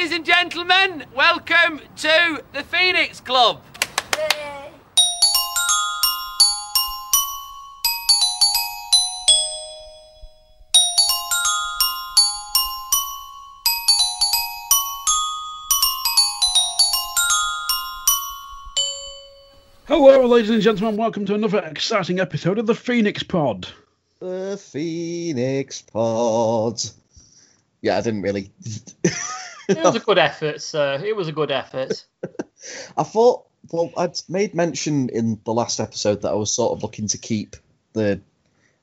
Ladies and gentlemen, welcome to the Phoenix Club. Hello, ladies and gentlemen. Welcome to another exciting episode of the Phoenix Pod. The Phoenix Pod. Yeah, I didn't really. It was a good effort, sir. It was a good effort. I thought, well, I'd made mention in the last episode that I was sort of looking to keep the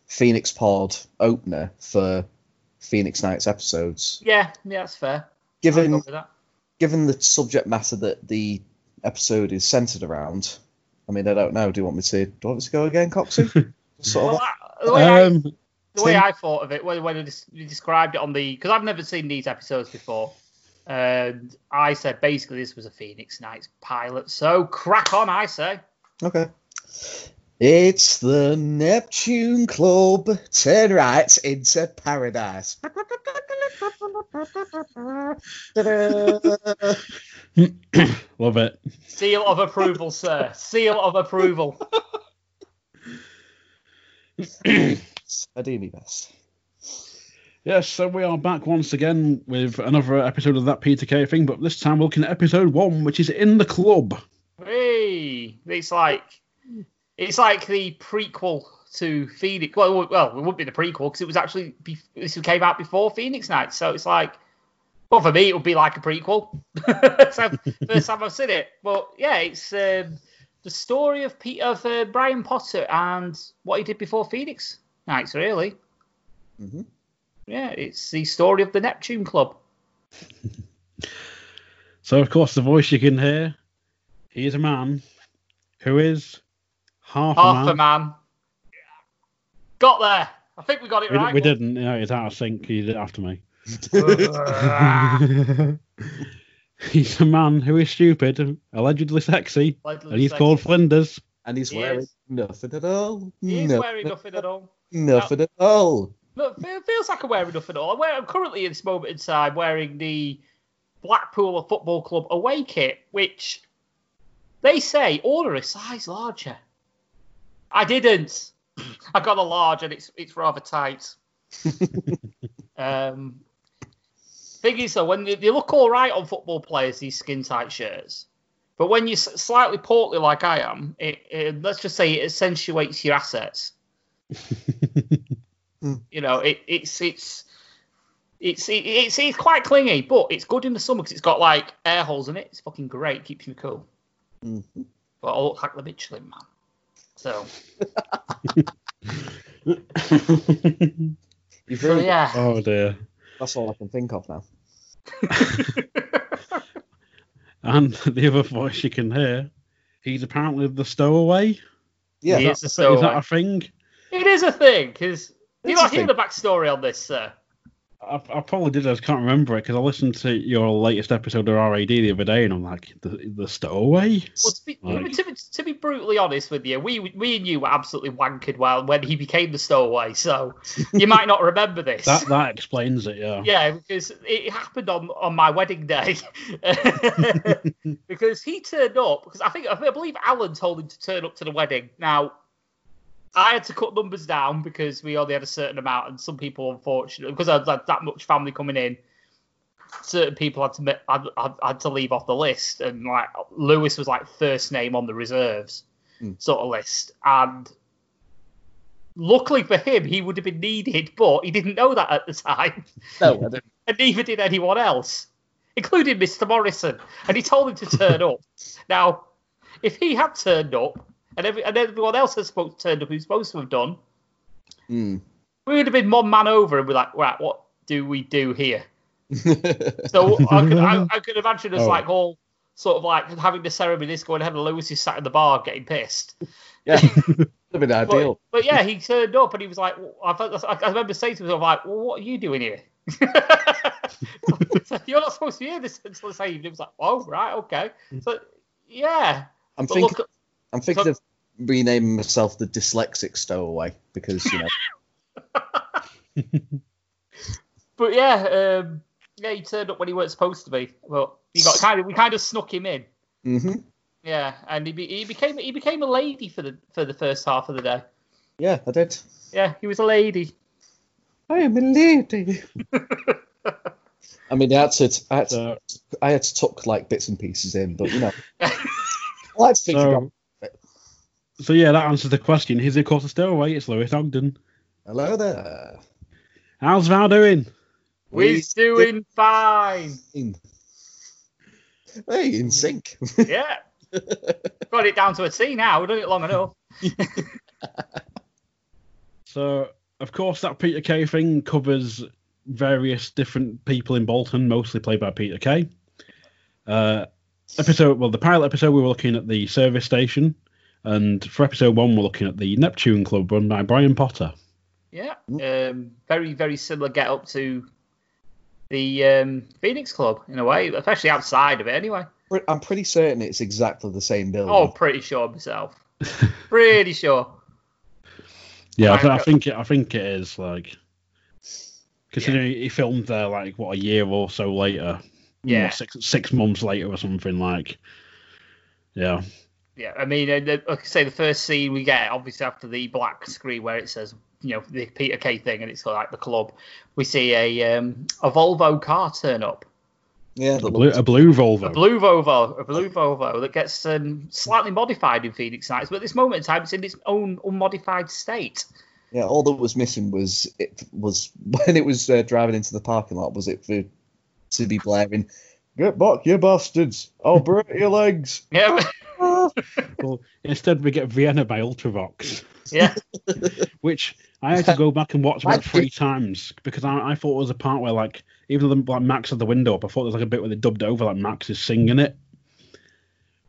Phoenix Pod opener for Phoenix Nights episodes. Yeah, yeah, that's fair. Given that. given the subject matter that the episode is centered around, I mean, I don't know. Do you want me to? Do you want me to go again, Coxie? sort Well, of. I, the way, I, Um, the way I thought of it, when, when you described it on the, because I've never seen these episodes before, and I said basically this was a Phoenix Nights pilot. So crack on, I say. Okay. It's the Neptune Club. Turn right into paradise. love it. Seal of approval, sir. Seal of approval. I do my best. Yes, so we are back once again with another episode of that Peter Kay thing, but this time we're looking at episode one, which is in the club. Hey, it's like it's like the prequel to Phoenix. Well, well, it wouldn't be the prequel because it was actually be, this came out before Phoenix Nights. So it's like, well, for me, it would be like a prequel. so first time I've seen it, but yeah, it's um, the story of Peter, of uh, Brian Potter and what he did before Phoenix Nights. Really, Mhm. Yeah, it's the story of the Neptune Club. So, of course, the voice you can hear, he is a man who is half, Half a a man. man. Got there. I think we got it We, right. we didn't, you know, it's out of sync. He did it after me. he's a man who is stupid, allegedly sexy, Allegedly and he's sexy. called Flinders. And he's He wearing is. nothing at all. He is nothing, wearing nothing at all. Nothing at all. Look, it feels like I'm wearing nothing at all. I'm, I'm currently at this moment in time wearing the Blackpool Football Club away kit, which they say order a size larger. I didn't. I got a large and it's it's rather tight. um, thing is though, when they, they look all right on football players, these skin tight shirts, but when you're slightly portly like I am, it, it let's just say it accentuates your assets. You know, it, it's it's it's it's it's quite clingy, but it's good in the summer because it's got like air holes in it. It's fucking great, keeps you cool. Mhm. But I look like the Michelin man. So, You've so yeah. oh dear. That's all I can think of now. And the other voice you can hear, he's apparently the stowaway. Yeah. He Is is that, the is that a thing? It is a thing because you not hear the backstory on this, sir. I, I probably did. I just can't remember it because I listened to your latest episode of RAD the other day, and I'm like, the, the stowaway. Well, to be, Like- to, be, to be brutally honest with you, we we and you were absolutely wankered while when he became the stowaway, so you might not remember this. That that explains it. Yeah. Yeah, because it happened on, on my wedding day. because he turned up because I think I believe Alan told him to turn up to the wedding. Now, I had to cut numbers down because we only had a certain amount, and some people, unfortunately, because I had that much family coming in, certain people had to had, had, had to leave off the list, and like Lewis was like first name on the reserves hmm. sort of list, and luckily for him, he would have been needed, but he didn't know that at the time No, and neither did anyone else, including Mr. Morrison. And he told him to turn up. Now, if he had turned up and, every, and everyone else had supposed turned up who's supposed to have done, Hmm. we would have been one man over and be like, right, what do we do here? So I could, I, I could imagine us Oh. like all sort of like having the ceremony this going ahead and Lewis is sat in the bar getting pissed. yeah, would have been But, ideal. but yeah, he turned up and he was like, I, felt, I remember saying to him, like, well, what are you doing here? So, You're not supposed to be here this until this evening. He was like, oh, right, okay. So, yeah. I'm But thinking, look, I'm thinking so- of renaming myself the dyslexic stowaway because you know. but yeah, um, yeah, he turned up when he weren't supposed to be. But he got kind of, we kind of snuck him in. hmm Yeah, and he, be, he became he became a lady for the for the first half of the day. Yeah, I did. Yeah, he was a lady. I am a lady. I mean, I had to, I had to, I had to tuck like bits and pieces in, but you know, I like to think about. so, so yeah, that answers the question. Here's of course a stowaway. It's Lewis Ogden. Hello there. How's Val doing? We're doing fine. Hey, in sync. Yeah. Got it down to a T now. We've done it long enough. So, of course, that Peter Kay thing covers various different people in Bolton, mostly played by Peter Kay. Uh, episode, well, the pilot episode, we were looking at the service station, and for episode one, we're looking at the Neptune Club run by Brian Potter. Yeah. Um, very, very similar get up to the um, Phoenix Club in a way, especially outside of it anyway. I'm pretty certain it's exactly the same building. Oh, pretty sure myself. pretty sure. Yeah, I, th- I think it, I think it is like considering he filmed there like what a year or so later, Yeah. what, six six months later or something like. Yeah, Yeah, I mean, uh, like I say, the first scene we get, obviously after the black screen where it says, you know, the Peter Kay thing, and it's like the club, we see a um, a Volvo car turn up, yeah, a blue, a blue Volvo. a blue Volvo, a blue Volvo that gets um, slightly modified in Phoenix Nights, but at this moment in time, it's in its own unmodified state. Yeah, all that was missing was it was when it was uh, driving into the parking lot. Was it for to be blaring, "Get back, you bastards! I'll break your legs." Yeah, Well, instead we get Vienna by Ultravox, yeah, which I had to go back and watch about three times because I, I thought it was a part where like even though the, like Max had the window up, I thought there was like a bit where they dubbed over like Max is singing it.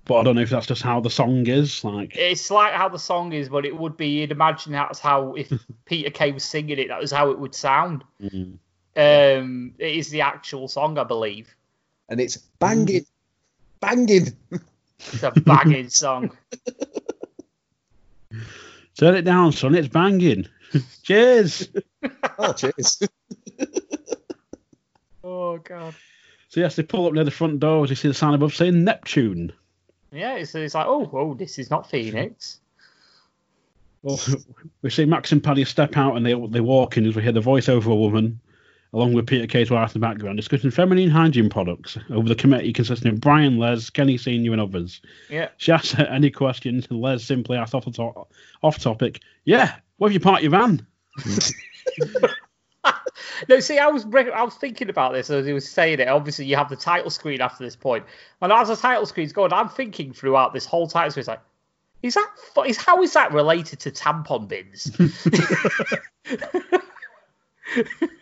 But I don't know if that's just how the song is. Like, it's like how the song is, but it would be. You'd imagine that's how if Peter Kay was singing it, that was how it would sound. mm, Um, it is the actual song, I believe. And it's banging, banging. It's a banging song. turn it down, son. It's banging. Cheers. Oh, cheers. Oh god. So yes, they pull up near the front door as you see the sign above saying Neptune. Yeah, it's, it's like, oh, oh, this is not Phoenix. Well, we see Max and Paddy step out and they they walk in as we hear the voice over a woman, along with Peter Kay's wife in the background, discussing feminine hygiene products over the committee consisting of Brian, Les, Kenny Senior, and others. Yeah. She asks her any questions, and Les simply asks off to- off topic, "Yeah, where have you parked your van?" No, see, I was I was thinking about this as he was saying it. Obviously, you have the title screen after this point, and as the title screen's going, I'm thinking throughout this whole title screen, it's like, is that is how is that related to tampon bins?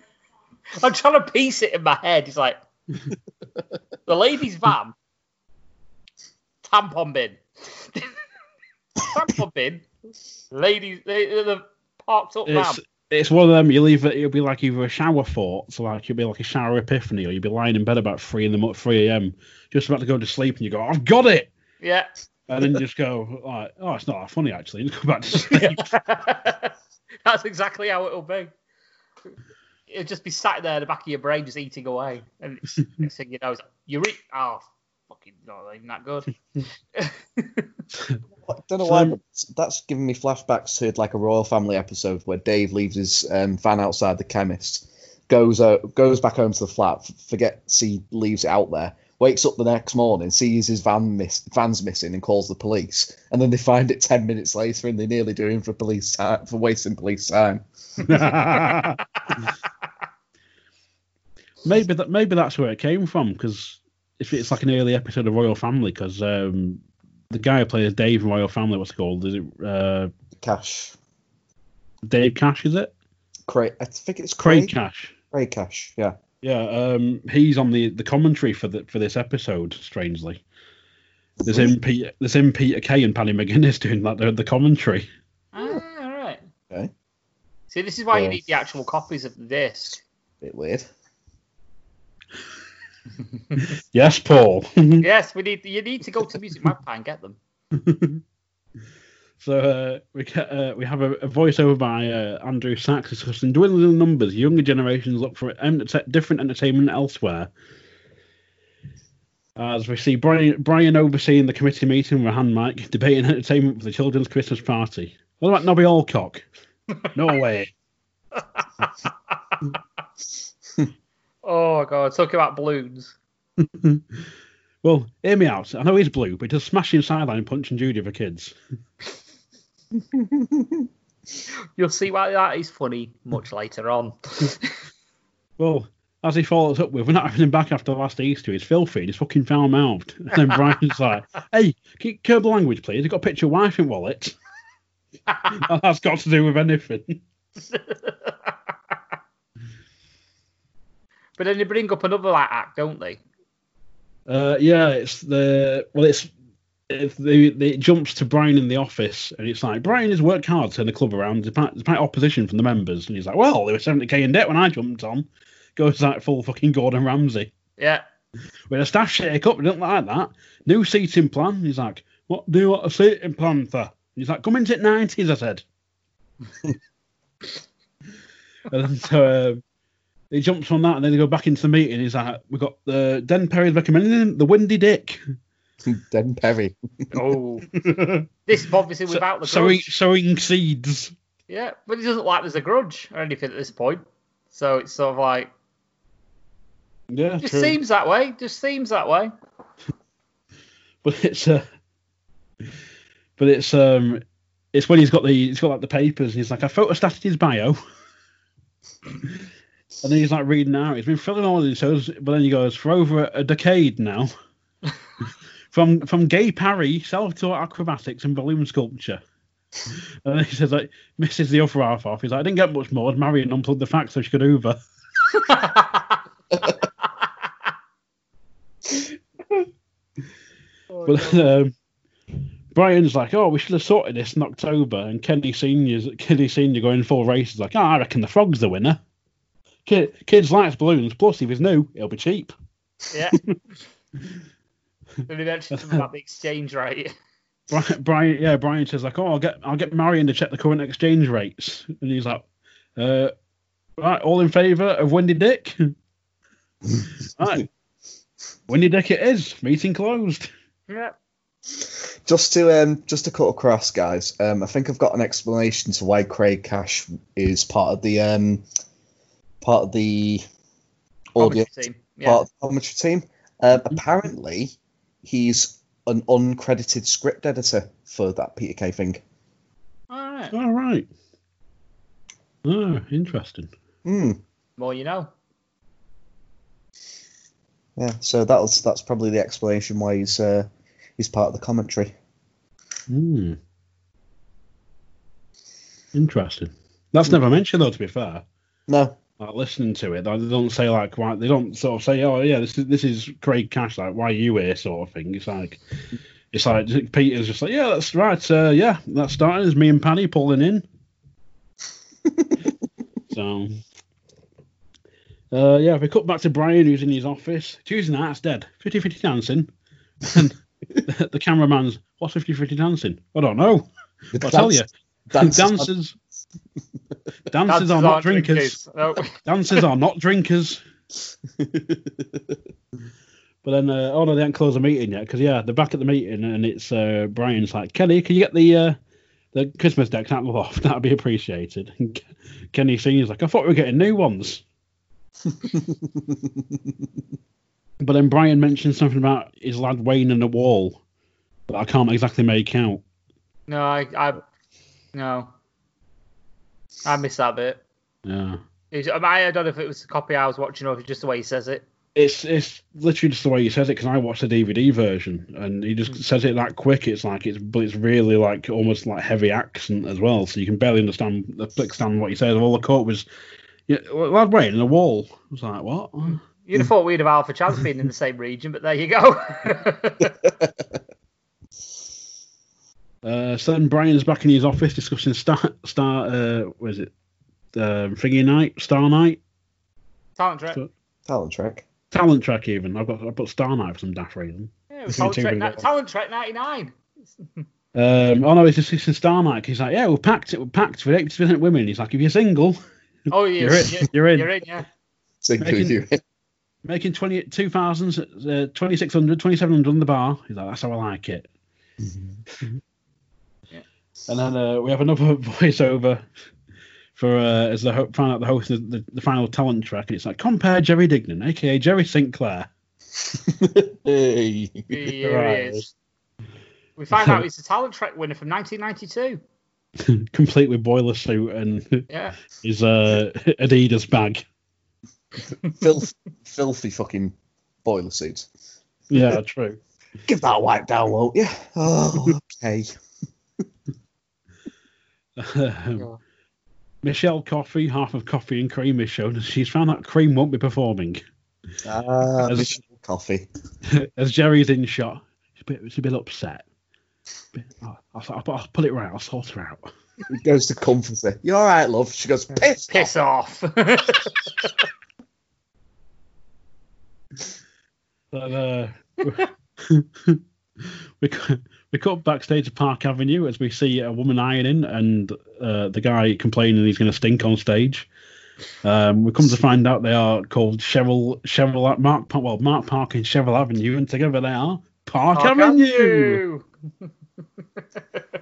I'm trying to piece it in my head. It's like the ladies' van, tampon bin, tampon bin, ladies, the, the parked up van. It's it's one of them. You leave it. It'll be like either a shower thought, so like you'll be like a shower epiphany, or you'll be lying in bed about three in the three a.m. just about to go to sleep, and you go, "I've got it," Yeah. and then just go, like, "Oh, it's not that funny actually," and go back to sleep. That's exactly how it'll be. It'll just be sat there in the back of your brain, just eating away. And next thing you know, it's like, you re- oh, fucking not even that good. I don't know So- why, but that's giving me flashbacks to like a royal family episode where Dave leaves his um, van outside the chemist, goes uh, goes back home to the flat, forgets he leaves it out there, wakes up the next morning, sees his van miss van's missing, and calls the police, and then they find it ten minutes later, and they nearly do him for police time for wasting police time. maybe that maybe that's where it came from because if it's like an early episode of Royal Family, because um, the guy who plays Dave in Royal Family, what's it called? Is it uh, Cash, Dave Cash? Is it Craig, I think it's Craig Craig. Cash? Craig Cash, yeah. Yeah, um, he's on the, the commentary for the for this episode. Strangely, there's him, Peter, there's him, Peter Kay, and Paddy McGuinness doing that the, the commentary. Ah, all right. Okay. See, this is why you need the actual copies of the disc. Bit weird. Yes, Paul. yes, we need. You need to go to Music Magpie and get them. so uh, we get, uh, we have a, a voiceover by uh, Andrew Sachs discussing dwindling numbers. Younger generations look for different entertainment elsewhere. As we see Brian, Brian overseeing the committee meeting with a hand mic, debating entertainment for the children's Christmas party. What about Nobby Alcock? No way. Oh god, talking about balloons. Well, hear me out. I know he's blue, but he does smashing sideline punch and Judy for kids. You'll see why that is funny much later on. Well, as he follows up with, we're not having him back after last Easter. He's filthy. and He's fucking foul mouthed. And then Brian's like, "Hey, curb the language, please? You've got a picture of wife in wallet." That's got to do with anything. But then they bring up another like, act, don't they? Uh, yeah, it's the well, it's the, the it jumps to Brian in the office, and it's like Brian has worked hard to turn the club around despite, despite opposition from the members, and he's like, "Well, they were seventy k in debt when I jumped on." Goes like full fucking Gordon Ramsay. Yeah. With a staff shake up, we didn't like that. New seating plan. He's like, "What do you want a seating plan for?" He's like, "Come into it nineties," I said. and so um, he jumps on that, and then they go back into the meeting. He's like, "We've got the Den Perry recommending him, the Windy Dick." Den Perry. Oh. this is obviously without the sowing, grudge. sowing seeds. Yeah, but it doesn't like there's a grudge or anything at this point. So it's sort of like Yeah, just true. seems that way. Just seems that way. but it's uh, but it's um, it's when he's got the he's got like the papers, and he's like, I photostated his bio, and then he's like reading out. He's been filling all these shows, but then he goes for over a decade now. from from Gay Paree, self-taught acrobatics and balloon sculpture. And then he says like misses the other half off. He's like, I didn't get much more. I'd marry and unplug the fact so she could Hoover. But um, Brian's like, oh, we should have sorted this in October. And Kenny Senior's Kenny Senior going full race is like, oh, I reckon the frog's the winner. Kid, kids likes balloons. Plus, if it's new, it'll be cheap. yeah. then he mentioned something about the exchange rate. Brian, Brian, yeah, Brian says like, oh, I'll get I'll get Marion to check the current exchange rates, and he's like, uh, right, all in favour of Wendy Dick. right, Wendy Dick it is. Meeting closed. Yeah. Just to um, just to cut across, guys. Um, I think I've got an explanation to why Craig Cash is part of the um, part of the audience, Commentary team. Yeah. part of the commentary team. Um, apparently, he's an uncredited script editor for that Peter Kay thing. All right. All right. Oh, interesting. Hmm. More you know. Yeah. So that was that's probably the explanation why he's uh, he's part of the commentary. Hmm. Interesting. That's never mentioned though. To be fair, No. Like listening to it, they don't say like why they don't sort of say, oh yeah, this is this is Craig Cash, like why are you here, sort of thing. It's like it's like Peter's just like, yeah, that's right, uh, yeah, that's starting. It's me and Paddy pulling in. so. Uh, yeah, if we cut back to Brian, who's in his office. Tuesday night's dead. 50 50 dancing. And the, the cameraman's, what's 50 50 dancing? I don't know. I'll tell you. Dancers- dancers dancers are not drinkers. No. Dancers are not drinkers. but then, uh, oh no, they haven't closed the meeting yet because yeah, they're back at the meeting and it's uh, Brian's like, Kenny, can you get the uh, the Christmas deck out of the loft? That'd be appreciated. And Ke- Kenny Senior's like, I thought we were getting new ones. but then Brian mentioned something about his lad Wayne and the wall that I can't exactly make out. No, I, I, no. I miss that bit. Yeah. It's- I, I don't know if it was the copy I was watching or if it's just the way he says it. It's it's literally just the way he says it because I watched the DVD version and he just hmm. says it that quick. It's like it's but it's really like almost like heavy accent as well, so you can barely understand understand what he says. All the quote was, Yeah, lad waiting in the wall. I was like, what? You'd have thought we'd have Alpha Chance being in the same region, but there you go. Uh, so then Brian's back in his office discussing Star, Star uh, what is it? Um, Thingy Night? Star Night? Talent track. So- Talent track. Talent track, even. I've got I put Star Night for some daft reason. Yeah, it was Between Talent two Trek, and. Talent Trek 99. Um, oh no, he's discussing Star Night. He's like, yeah, we're packed. It, we're packed with 80% women. He's like, if you're single, Oh, yeah, You're in, you're in. You're in, yeah. Single Making- you. making 20, 2,000, uh, 2,600, 2,700 on the bar. He's like, that's how I like it. Yeah. And then uh, we have another voiceover for uh, as the ho- find out the host of the, the final talent track, and it's like compère Jerry Dignan, aka Jerry St. Clair. hey. Here Right. he is. We find out he's a Talent track winner from 1992. complete with boiler suit and Yeah. his uh, Adidas bag. Filth, filthy fucking boiler suit. Yeah, true. Give that a wipe down, won't you? Oh, okay. Um, Michelle Coffee, half of Coffee and Cream is shown, she's found that Cream won't be performing. Ah, As- Michelle coffee. As Jerry's in shot, she's a bit, she's a bit upset. Bit- I'll, I'll, I'll put it right, I'll sort her out. He goes to comfort her. You all right, love? She goes, piss. Piss off. But, uh, we cu- we cut backstage at Park Avenue as we see a woman ironing and uh, the guy complaining he's going to stink on stage. Um, we come to find out they are called Cheryl Cheryl Mark well Mark Park and Cheryl Avenue, and together they are Park, Avenue.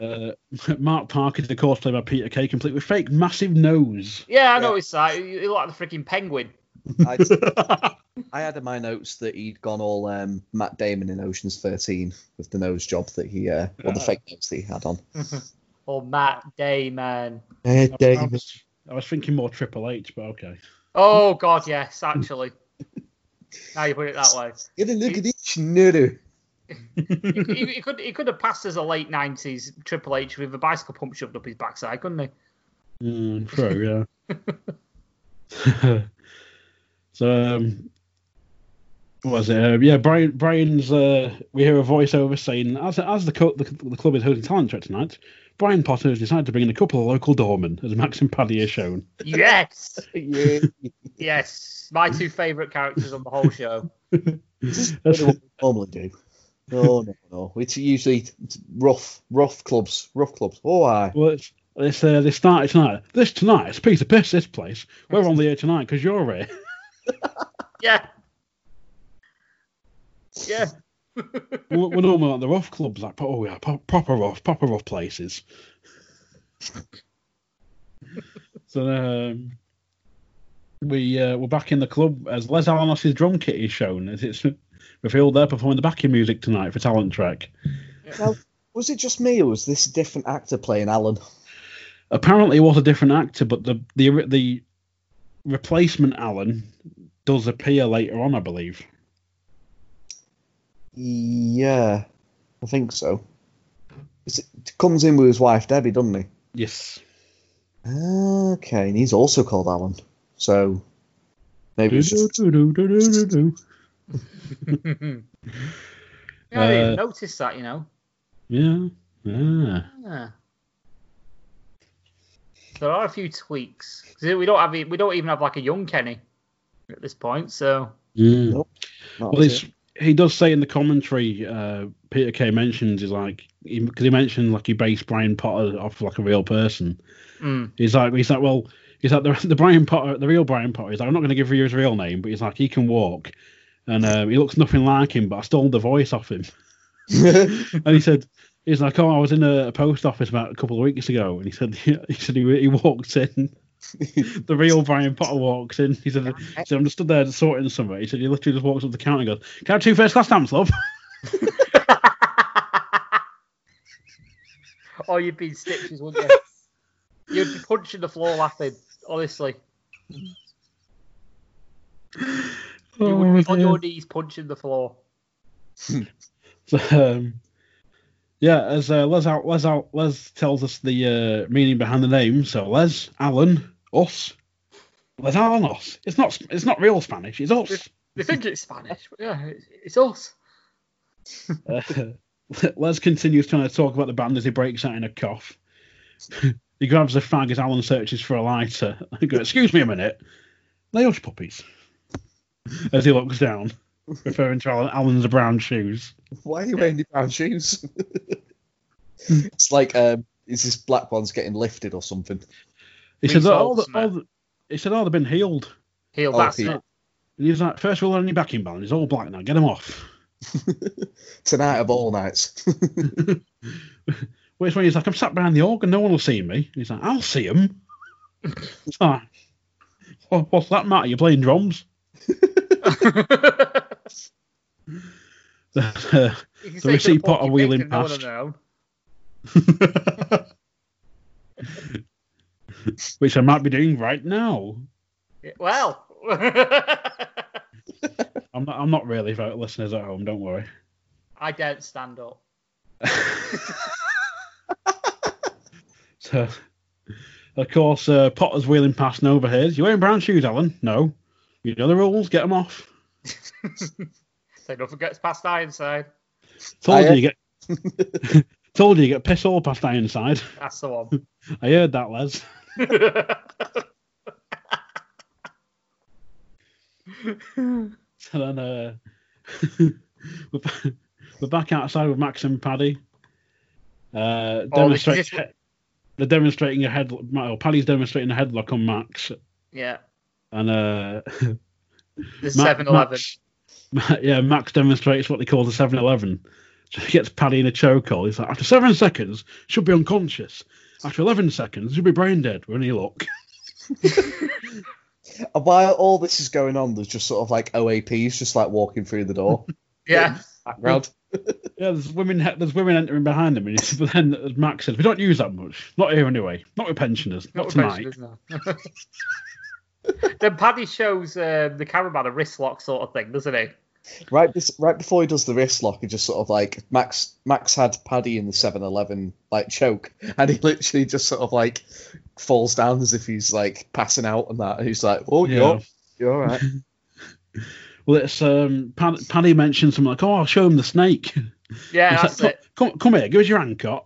Uh, Mark Park is of course played by Peter Kay, complete with fake massive nose. Yeah, I noticed that. You you look like the freaking penguin. I, I had in my notes that he'd gone all um, Matt Damon in Ocean's 13 with the nose job that he, uh, or the fake nose that he had on. Or Matt Damon. Hey, I was, I was thinking more Triple H, but okay. Oh, God, yes, actually. now you put it that way. Get a look at this nutter. He, he, he could, he could have passed as a late 90s Triple H with a bicycle pump shoved up his backside, couldn't he? Mm, true, yeah. So, um, what was it? Uh, yeah, Brian. Brian's. Uh, we hear a voiceover saying, as as the, co- the the club is hosting talent track tonight, Brian Potter has decided to bring in a couple of local doormen, as Max and Paddy are shown. Yes! Yeah. Yes! My two favourite characters on the whole show. That's- What we normally do? No, no, no. It's usually rough, rough clubs, rough clubs. Oh, I. well, it's, it's uh, they started tonight. This tonight, it's a piece of piss. This place. We're on the air tonight because you're here. Yeah. Yeah. we're, we're normally at the rough clubs, like oh yeah, pro- proper rough, proper rough places. so um, we uh, we're back in the club as Les Alanos' drum kit is shown as it's revealed they're performing the backing music tonight for Talent Track. Now, was it just me or was this a different actor playing Alan? Apparently, it was a different actor, but the the the replacement Alan does appear later on, I believe. Yeah, I think so. It comes in with his wife Debbie, doesn't he? Yes. Okay, and he's also called Alan. So maybe it's just. Yeah, I didn't Uh, notice that, you know. Yeah. Yeah. Yeah. There are a few tweaks. We don't have e- we don't even have like a young Kenny at this point, so Mm. Nope. Well, it's, he does say in the commentary, uh, Peter Kay mentions is like because he, mentioned like he based Brian Potter off like a real person. mm, He's like he's like well he's like the, the Brian Potter the real Brian Potter. He's like I'm not going to give you his real name, but he's like he can walk, and um, he looks nothing like him, but I stole the voice off him. and he said. He's like, oh, I was in a, a post office about a couple of weeks ago, and he said, he said he, he walked in, the real Brian Potter walks in. He said, he said I'm just stood there sorting something. He said he literally just walks up the counter and goes, "Can I have two first class stamps, love?" or you'd be in stitches, wouldn't you? You'd be punching the floor laughing, honestly. You would be on your knees punching the floor. So, um, yeah, as uh, Les out, Les out, Les tells us the uh, meaning behind the name. So Les, Alan, us, Les Alanos. It's not. It's not real Spanish. It's us. They think it's Spanish, but yeah, it's, it's us. Uh, Les continues trying to talk about the band as he breaks out in a cough. he grabs a fag as Alan searches for a lighter. I go, "Excuse me a minute, they hush puppies." As he looks down, referring to Alan, Alan's brown shoes. Why are you wearing your brown shoes? it's like um, is this black one's getting lifted or something? He said, Reese "Oh, the, Olsen, all the, he said, oh, they've been healed." Heel, Oh, that's heel. it. And he's like, first of all, learn your backing band. He's all black now. Get him off. Tonight of all nights. Whereas when he's like, I'm sat behind the organ, no one will see me. He's like, I'll see him. ah, what, what's that matter? You're playing drums. the You The receipt for pot are wheeling past. no one past. will know. which I might be doing right now. Well, I'm not. I'm not really for listeners at home. Don't worry. I don't stand up. So, of course, uh, Potter's wheeling past and overhears. You wearing brown shoes, Alan? No. You know the rules. Get them off. So don't forget it's past Ironside. Told I- you you get. told you you get piss all past Ironside. That's the one. I heard that, Les. And then uh, we're, ba- we're back outside with Max and Paddy. Uh, Oh, demonstrate, just- they're demonstrating a head. Well, Paddy's demonstrating a headlock on Max, yeah, and uh, the 7 Eleven. Yeah, Max demonstrates what they call the 7-Eleven. So he gets Paddy in a chokehold. He's like, after seven seconds, should be unconscious. After 11 seconds, should be brain dead. When you look, while all this is going on, there's just sort of like OAPs just like walking through the door. Yeah. Background. yeah, there's women. There's women entering behind them, and but then as Max says, "We don't use that much. Not here anyway. Not with pensioners. Not, Not tonight." mentioned, isn't then Paddy shows uh, the cameraman a wrist lock sort of thing, doesn't he? Right, bes- right before he does the wrist lock, he just sort of like Max. Max had Paddy in the 7-Eleven like choke, and he literally just sort of like falls down as if he's like passing out and that. And he's like, "Oh, Yeah. you're you're all right." Well, it's um, Pad, Paddy mentioned something like, "Oh, I'll show him the snake." Yeah, that's like, it. come, come, come here, give us your hand cut.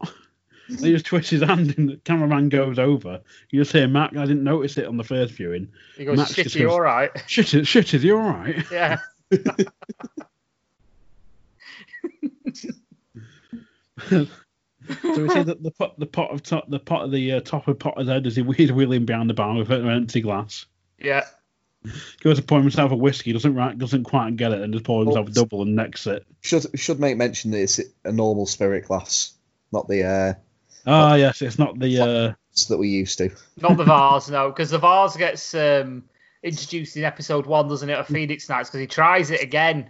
And he just twists his hand, and the cameraman goes over. You just hear Mac. I didn't notice it on the first viewing. He goes, Max shit, just you goes- all right? Shit, it, shit, is he all right? Yeah. So we see that the pot, the pot of top, the pot of the uh, top of Potter's head as he wheels wheeling behind the bar with an empty glass. Yeah. Goes to pour himself a whiskey, doesn't right, doesn't quite get it, and just pours himself a double and necks it. Should should make mention that it's a normal spirit glass, not the uh Ah, yes, it's not the. Uh, that we used to. Not the vase, no, because the vase gets um, introduced in episode one, doesn't it, of Phoenix Nights? Because he tries it again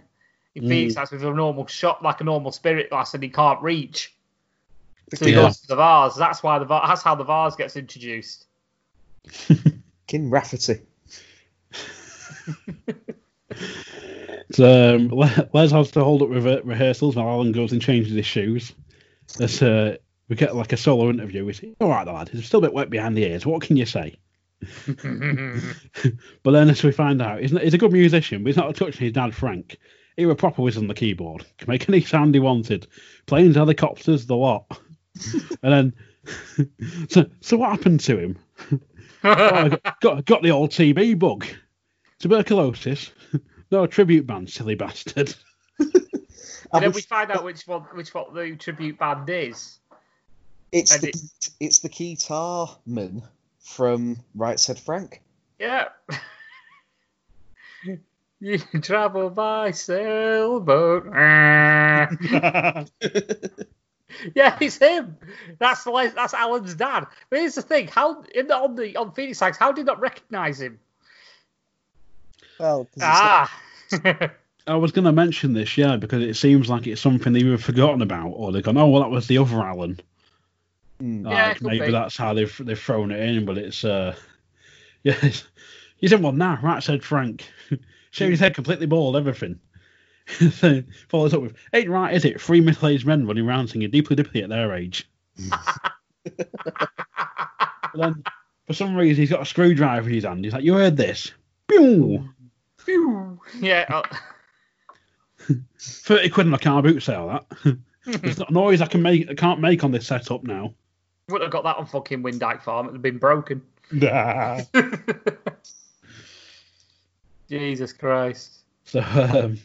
in Mm. Phoenix Nights with a normal shot, like a normal spirit glass, and he can't reach. So he Yeah. goes to the vase. That's why the va- that's how the vase gets introduced. King Rafferty. so, um, Les has to hold up re- rehearsals while Alan goes and changes his shoes. As, uh, we get like a solo interview. We say, "All right, lad, he's still a bit wet behind the ears. What can you say?" But then, as we find out, he's, not, he's a good musician, but he's not touching his dad, Frank. He were proper whiz on the keyboard. Can make any sound he wanted. Planes, helicopters, the lot. and then, so, so what happened to him? Oh, got, got, got the old TB bug. Tuberculosis. No tribute band, silly bastard. and then we find out which one, which what the tribute band is. It's and the it- it's the guitar man from Right Said Frank. Yeah. you travel by sailboat. yeah, it's him. That's the that's Alan's dad. But here's the thing: how in the, on the on Phoenix Nights, how did not recognise him? Well, 'cause it's not- Ah. I was going to mention this, yeah, because it seems like it's something they've forgotten about, or they've gone, oh, well, that was the other Alan. Hmm. Yeah, Like, maybe be. that's how they've they've thrown it in, but it's uh, yeah, it's, he's in one now, right? Said Frank, shaved his head completely bald, everything. So follows up with, ain't right, is it? Three middle-aged men running around singing deeply dippy at their age. but then, for some reason he's got a screwdriver in his hand. He's like, "You heard this? Pew! Phew. Yeah. uh, Thirty quid on a car boot sale. That it's not a noise I can make. I can't make on this setup now. Would have got that on fucking Windike Farm. It'd have been broken. Nah. Jesus Christ. So um,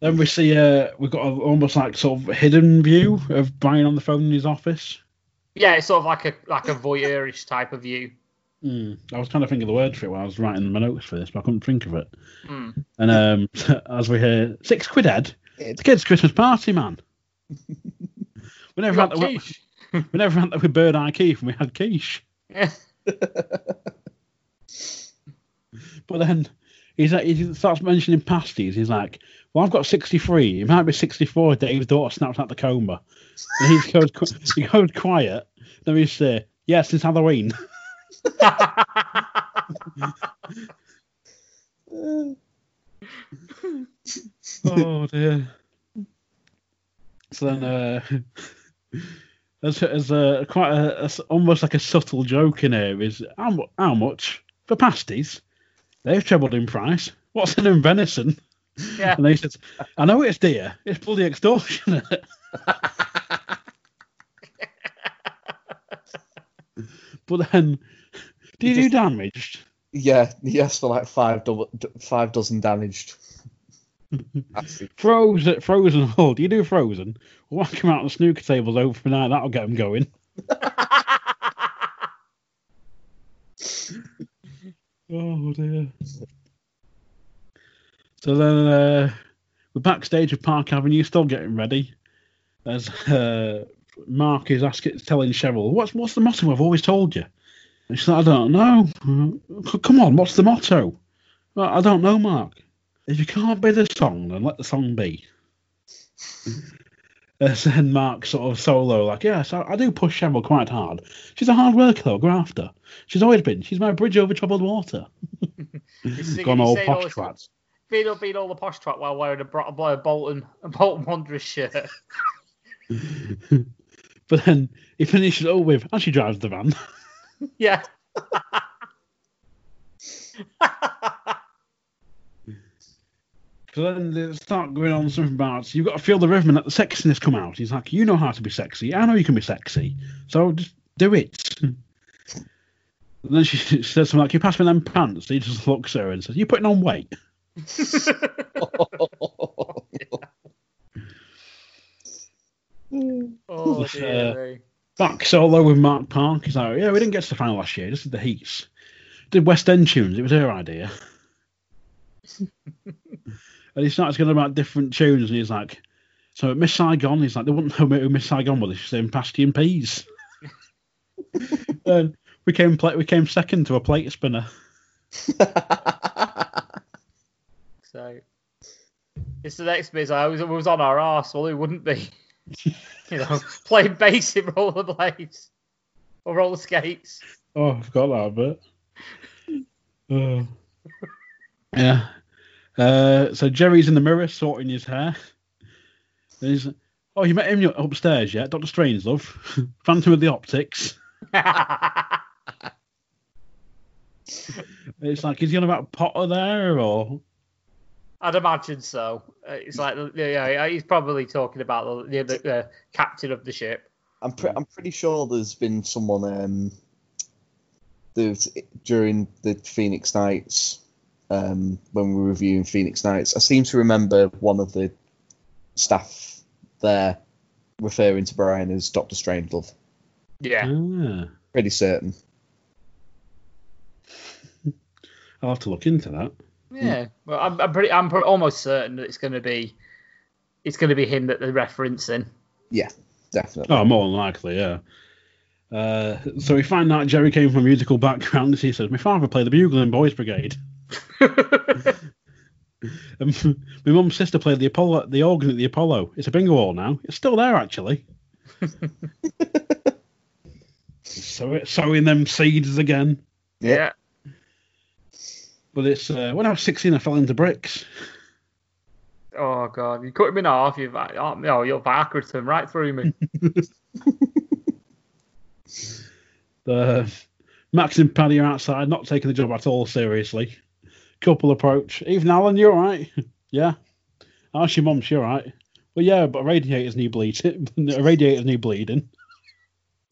then we see uh, we've got a, almost like sort of hidden view of Brian on the phone in his office. Yeah, it's sort of like a like a voyeurish type of view. Mm. I was trying to think of the word for it while I was writing my notes for this, but I couldn't think of it. Mm. And um, as we hear, six quid, Ed. Ed. It's kids' Christmas party, man. we never had Got that. quiche. We never had that with Bird Eye Keith, and we had quiche. Yeah. But then he's like, he starts mentioning pasties. He's like, "Well, I've got 63. It might be 64." if Dave's daughter snaps out the coma, and he goes, he goes quiet. Then he say, "Yeah, since Halloween." oh dear. So then, uh, there's, there's uh, quite a, a almost like a subtle joke in here. Is how, how much for pasties? They've trebled in price. What's in them venison? yeah. And they said, I know it's dear. It's bloody extortionate. but then, do you do damaged? Yeah, yes, for like five five dozen damaged. Frozen, frozen hold. Do you do frozen? Whack them out on the snooker tables overnight. That'll get them going. Oh dear. So then uh, we're backstage of Park Avenue, still getting ready. As uh, Mark is asking, telling Cheryl, "What's what's the motto I've always told you?" And she's like, "I don't know. Uh, Come on, what's the motto?" I don't know, Mark. If you can't be the song, then let the song be. and then Mark sort of solo, like, yes, I, I do push Cheryl quite hard. She's a hard worker, though. Go after. She's always been. She's my bridge over troubled water. Singing- Gone all posh twats. Being up, being all the posh twat while wearing a, a Bolton a Bolton Wanderers shirt. But then he finishes it all with, and she drives the van. yeah. So then they start going on something about you've got to feel the rhythm and let the sexiness come out. He's like, you know how to be sexy. I know you can be sexy. So just do it. And then she, she says something like, you pass me them pants. He just looks at her and says, "You're putting on weight? Oh Uh, dear. me. Back solo with Mark Park. He's like, yeah, we didn't get to the final last year. This is the Heats. Did West End tunes. It was her idea. And he starts going about different tunes, and he's like, so at Miss Saigon, he's like, they wouldn't know who Miss Saigon was. She's saying pasty and peas. and we came, pla we came second to a plate spinner. So it's the next bit. I was, was on our arse. Well, it wouldn't be. you know, playing bass in rollerblades or roller skates. Oh, I forgot that bit. Oh. yeah. Uh, so Jerry's in the mirror sorting his hair. And he's, oh, you met him upstairs yet? Dr. Strangelove. Phantom of the Optics. It's like, is he on about Potter there or? I'd imagine so. Uh, It's like, yeah, yeah, he's probably talking about the, the, the captain of the ship. I'm pre- I'm pretty sure there's been someone um during the Phoenix Nights um when we were reviewing Phoenix Nights. I seem to remember one of the staff there referring to Brian as Doctor Strangelove. Yeah. Ah, Pretty certain. I'll have to look into that. Yeah. Well, I'm, I'm pretty. I'm pro- almost certain that it's going to be. It's going to be him that they're referencing. Yeah, definitely. Oh, more than likely, yeah. Uh, so we find out Jerry came from a musical background. As he says, my father played the bugle in Boys Brigade. And my mum's sister played the Apollo, the organ at the Apollo. It's a bingo hall now. It's still there, actually. so it's sowing them seeds again. yeah. But it's uh, when I was 16, I fell into bricks. Oh god, you cut him in half. You've oh, no, you're backward to him right through me. The Max and Paddy are outside, not taking the job at all seriously. Couple approach. Even Alan, you're right. yeah. How's your mum? She alright? Well, yeah, but a radiator's knee bleeding. a radiator's knee bleeding.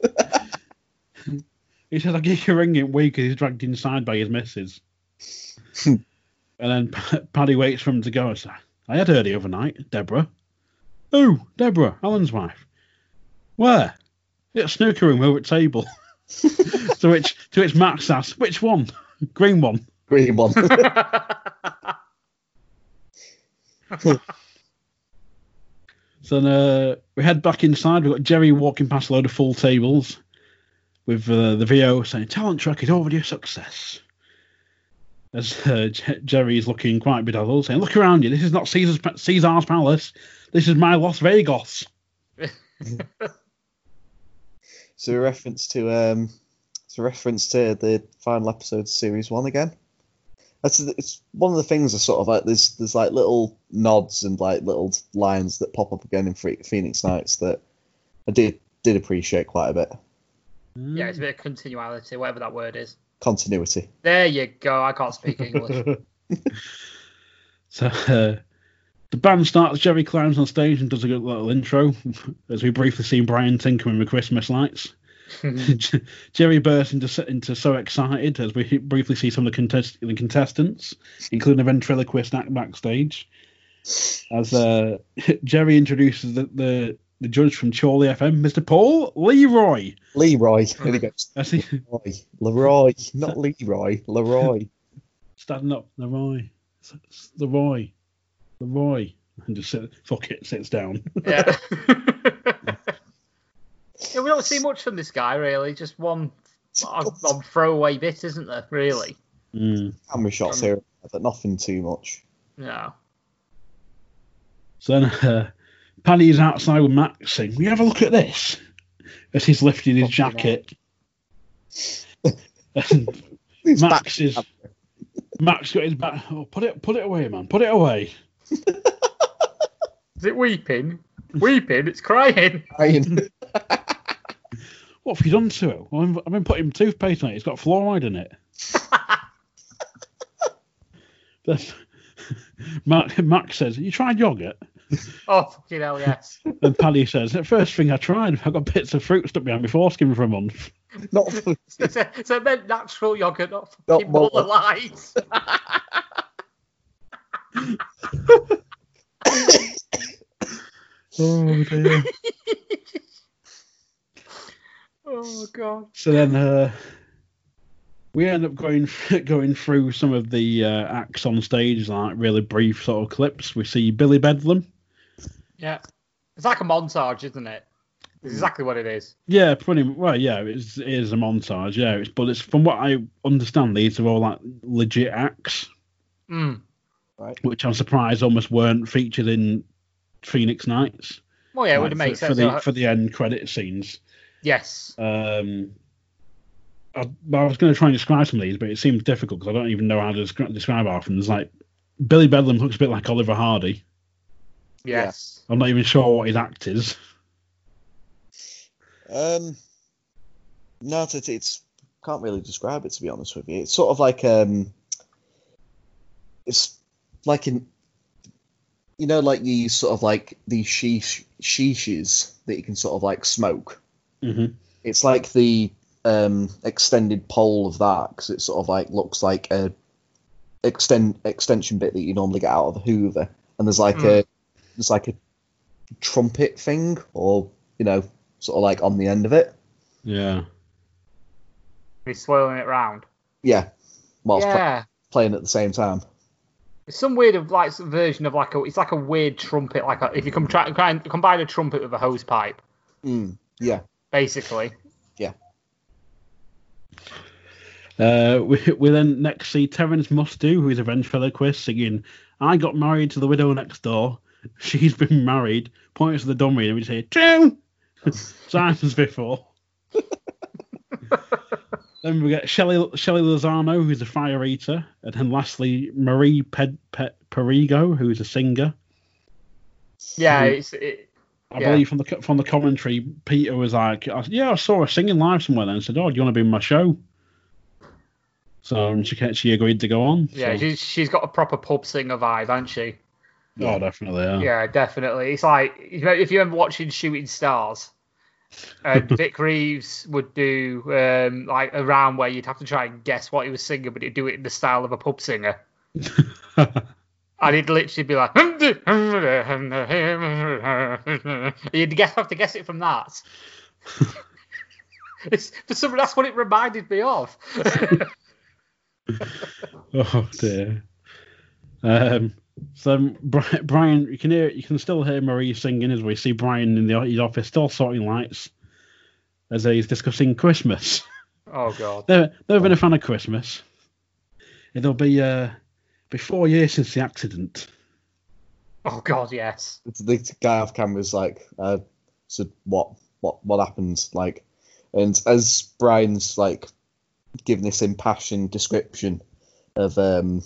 he says, I'll give you a ring in week because he's dragged inside by his missus. and then P- Paddy waits for him to go. I had her the other night, Deborah. Oh, Deborah, Alan's wife. Where? At snooker room over at table. to which to which Max asks, which one? Green one. Green one. So then, uh, we head back inside. We've got Jerry walking past a load of full tables with uh, the VO saying, Talent Trek is already a success. As uh, J- Jerry is looking quite bedazzled, saying, Look around you. This is not Caesar's, pa- Caesar's Palace. This is my Las Vegas. So a reference to um, it's a reference to the final episode of series one again. That's it's one of the things. Are sort of like there's there's like little nods and like little lines that pop up again in Phe- Phoenix Nights that I did did appreciate quite a bit. yeah, it's a bit of continuality, whatever that word is. Continuity. There you go. I can't speak English. So uh, the band starts. Jerry climbs on stage and does a good little intro as we briefly see Brian tinkering with Christmas lights. Jerry bursts into into so excited as we briefly see some of the, contest, the contestants, including a ventriloquist act backstage. As uh, Jerry introduces the, the the judge from Chorley FM, Mr. Paul Leroy. Leroy. Here he goes. As he Leroy. Leroy. Not Leroy. Leroy. standing up, Leroy, S- S- Leroy, Leroy, and just sit, fuck it, sits down. yeah. Yeah, we don't see much from this guy really. Just one odd, odd throwaway bit, isn't there? Really? Mm. Camera shots here, but nothing too much. No. So then uh, Paddy's outside with Max saying, We have a look at this as he's lifting his Fucking jacket. Max back- is Max got his back. Oh, put it, put it away, man. Put it away. Is it weeping? Weeping? It's crying. crying. What have you done to it? Well, I've I've been putting toothpaste on it. It's got fluoride in it. Then Max, Max says, "You tried yogurt?" Oh fucking hell, yes. And Paddy says, "The first thing I tried, I got bits of fruit stuck behind my foreskin for a month." Not It's a, it's a meant natural yogurt, not Not fucking Muller Muller. Light. Oh dear. oh god. So then uh, we end up going going through some of the uh, acts on stage, like really brief sort of clips. We see Billy Bedlam. Yeah. It's like a montage, isn't it? It's exactly what it is. Yeah, pretty well. Yeah, it's, it is a montage. Yeah, it's, but it's from what I understand, these are all like legit acts, Mm. which I'm surprised almost weren't featured in Phoenix Nights. Well, yeah, it like, would make for, sense. for the Uh, for the end credit scenes. Yes. Um, I, I was going to try and describe some of these, but it seems difficult because I don't even know how to descri- describe half of them. There's like Billy Bedlam looks a bit like Oliver Hardy. Yes. I'm not even sure what his act is. Um, no, it's, it's can't really describe it to be honest with you. It's sort of like um, it's like in, you know, like these sort of like these sheesh sheeshes that you can sort of like smoke. Hmm It's like the um extended pole of that because it sort of like looks like a extend extension bit that you normally get out of a Hoover, and there's like a there's like a trumpet thing or you know sort of like on the end of it. Yeah. He's swirling it round. Yeah, whilst pla- yeah. playing at the same time. It's some weird of like some version of like a it's like a weird trumpet like a, if you come try, try and combine a trumpet with a hose pipe Mm, yeah, basically. Yeah. Uh, we, we then next see Terence Mustu, who is a ventriloquist, singing I Got Married to the Widow Next Door. She's been married. Points to the dummy, and we say, Two! Simons before. then we get Shelley, Shelley Lozano, who's a fire eater. And then lastly, Marie Ped, Ped, Perigo, who's a singer. Yeah, Mhm. it's it, I Yeah. believe from the from the commentary, Peter was like, "Yeah, I saw her singing live somewhere." Then and said, "Oh, do you want to be in my show?" So she she agreed to go on. Yeah, so- she's she's got a proper pub singer vibe, hasn't she? oh, definitely. Yeah. Yeah, definitely. It's like if you- if you remember watching Shooting Stars, and Vic Reeves would do um, like a round where you'd have to try and guess what he was singing, but he'd do it in the style of a pub singer. And he'd literally be like, you'd guess, have to guess it from that. It's, for some, that's what it reminded me of. Oh dear. Um, so Brian, you can hear, you can still hear Marie singing as we see Brian in the his office still sorting lights as he's discussing Christmas. oh god. Never, never been a fan of Christmas. It'll be uh, be four years since the accident. Oh god, yes. the guy off camera was like, uh, "So what? What? What happened?" Like, and as Brian's like giving this impassioned description of um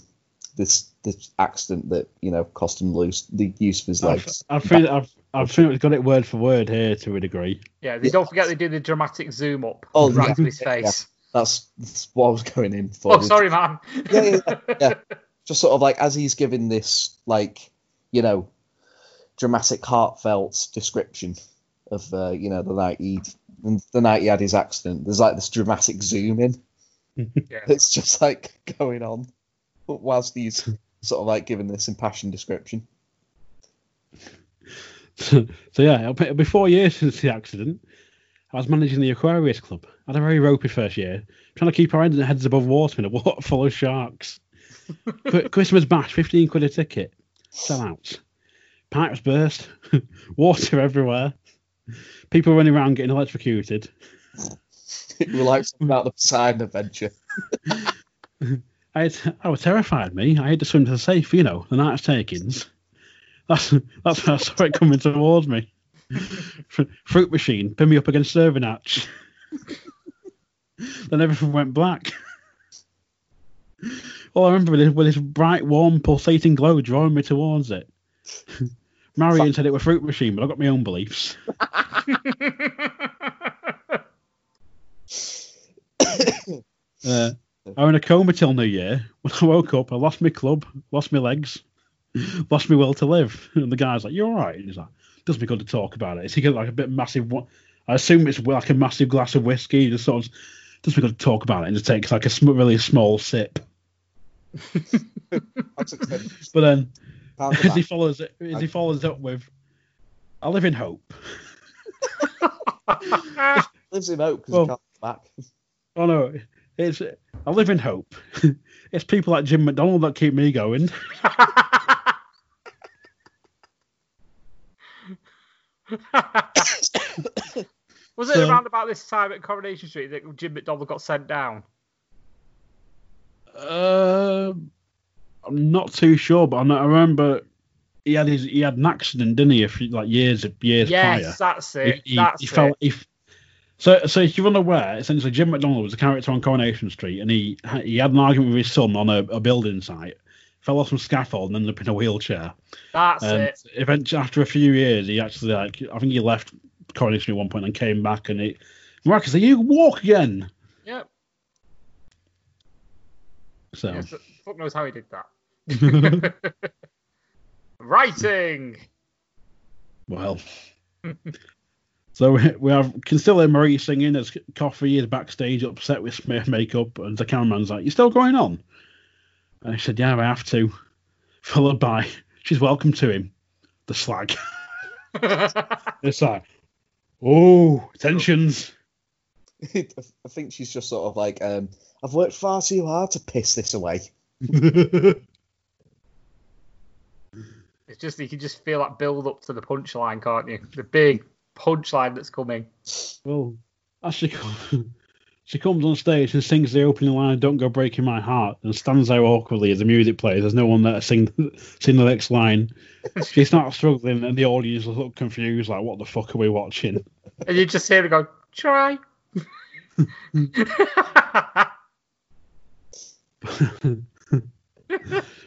this this accident that you know cost him lose the use of his I've, legs. I've, feel, I've, I've pretty much got it word for word here to a degree. Yeah, they don't forget they do the dramatic zoom up Oh, right yeah. to his Yeah, face. That's, that's what I was going in for. Oh, sorry, man. Yeah, yeah, yeah. Just sort of like as he's giving this like you know dramatic, heartfelt description of uh, you know the night he the night he had his accident. There's like this dramatic zoom in. Yeah. It's just like going on whilst he's sort of like giving this impassioned description. so yeah, it'll be, it'll be four years since the accident. I was managing the Aquarius Club. I had a very ropey first year, trying to keep our heads heads above water in a water full of sharks. Christmas bash, fifteen quid a ticket. Sell out. Pipes burst, water everywhere. People running around getting electrocuted. It was like something out of the Poseidon adventure. I, had, I was terrified. Me, I had to swim to the safe. You know, the night's takings. That's that's when I saw it coming towards me. Fruit machine, pin me up against serving hatch. then everything went black. All I remember was with this bright, warm, pulsating glow drawing me towards it. Marion said it was fruit machine, but I got my own beliefs. Uh, I was in a coma till New Year. When I woke up, I lost my club, lost my legs, lost my will to live. And the guy's like, "You're all right." And he's like, "Doesn't me good to talk about it." Is he got like a bit massive? I assume it's like a massive glass of whiskey. He just sort of does me good to talk about it and just takes like a sm- really small sip. That's extended. But then Pound as he follows it, as he follows up with, "I live in hope." lives in hope because Well- he can't come back. Oh no, it's I live in hope. it's people like Jim McDonald that keep me going. Was it So- around about this time at Coronation Street that Jim McDonald got sent down? I'm not too sure, but I, know, I remember he had his he had an accident, didn't he? A few, like years years yes, prior. that's it. He, he, that's he it. fell. He, so, so if you're unaware, essentially Jim McDonald was a character on Coronation Street, and he he had an argument with his son on a, a building site, fell off some scaffold, and ended up in a wheelchair. That's And it. eventually, after a few years, he actually like I think he left Coronation Street at one point and came back, and it miraculously you walk again. Yep. So Yes, fuck knows how he did that. Writing. Well. so we, we have can Marie singing as Coffey is backstage upset with Smith makeup, and the cameraman's like, "You're still going on?" And I said, "Yeah, I have to." Followed by, "She's welcome to him." The slag. it's like, oh, tensions. I think she's just sort of like, um, I've worked far too hard to piss this away. It's just you can just feel that build up to the punchline, can't you? The big punchline that's coming. well, as she com- she comes on stage and sings the opening line, "Don't go breaking my heart," and stands there awkwardly as the music plays. There's no one there to sing sing the next line. She starts struggling, and the audience look confused, like, "What the fuck are we watching?" And you just hear her go, try.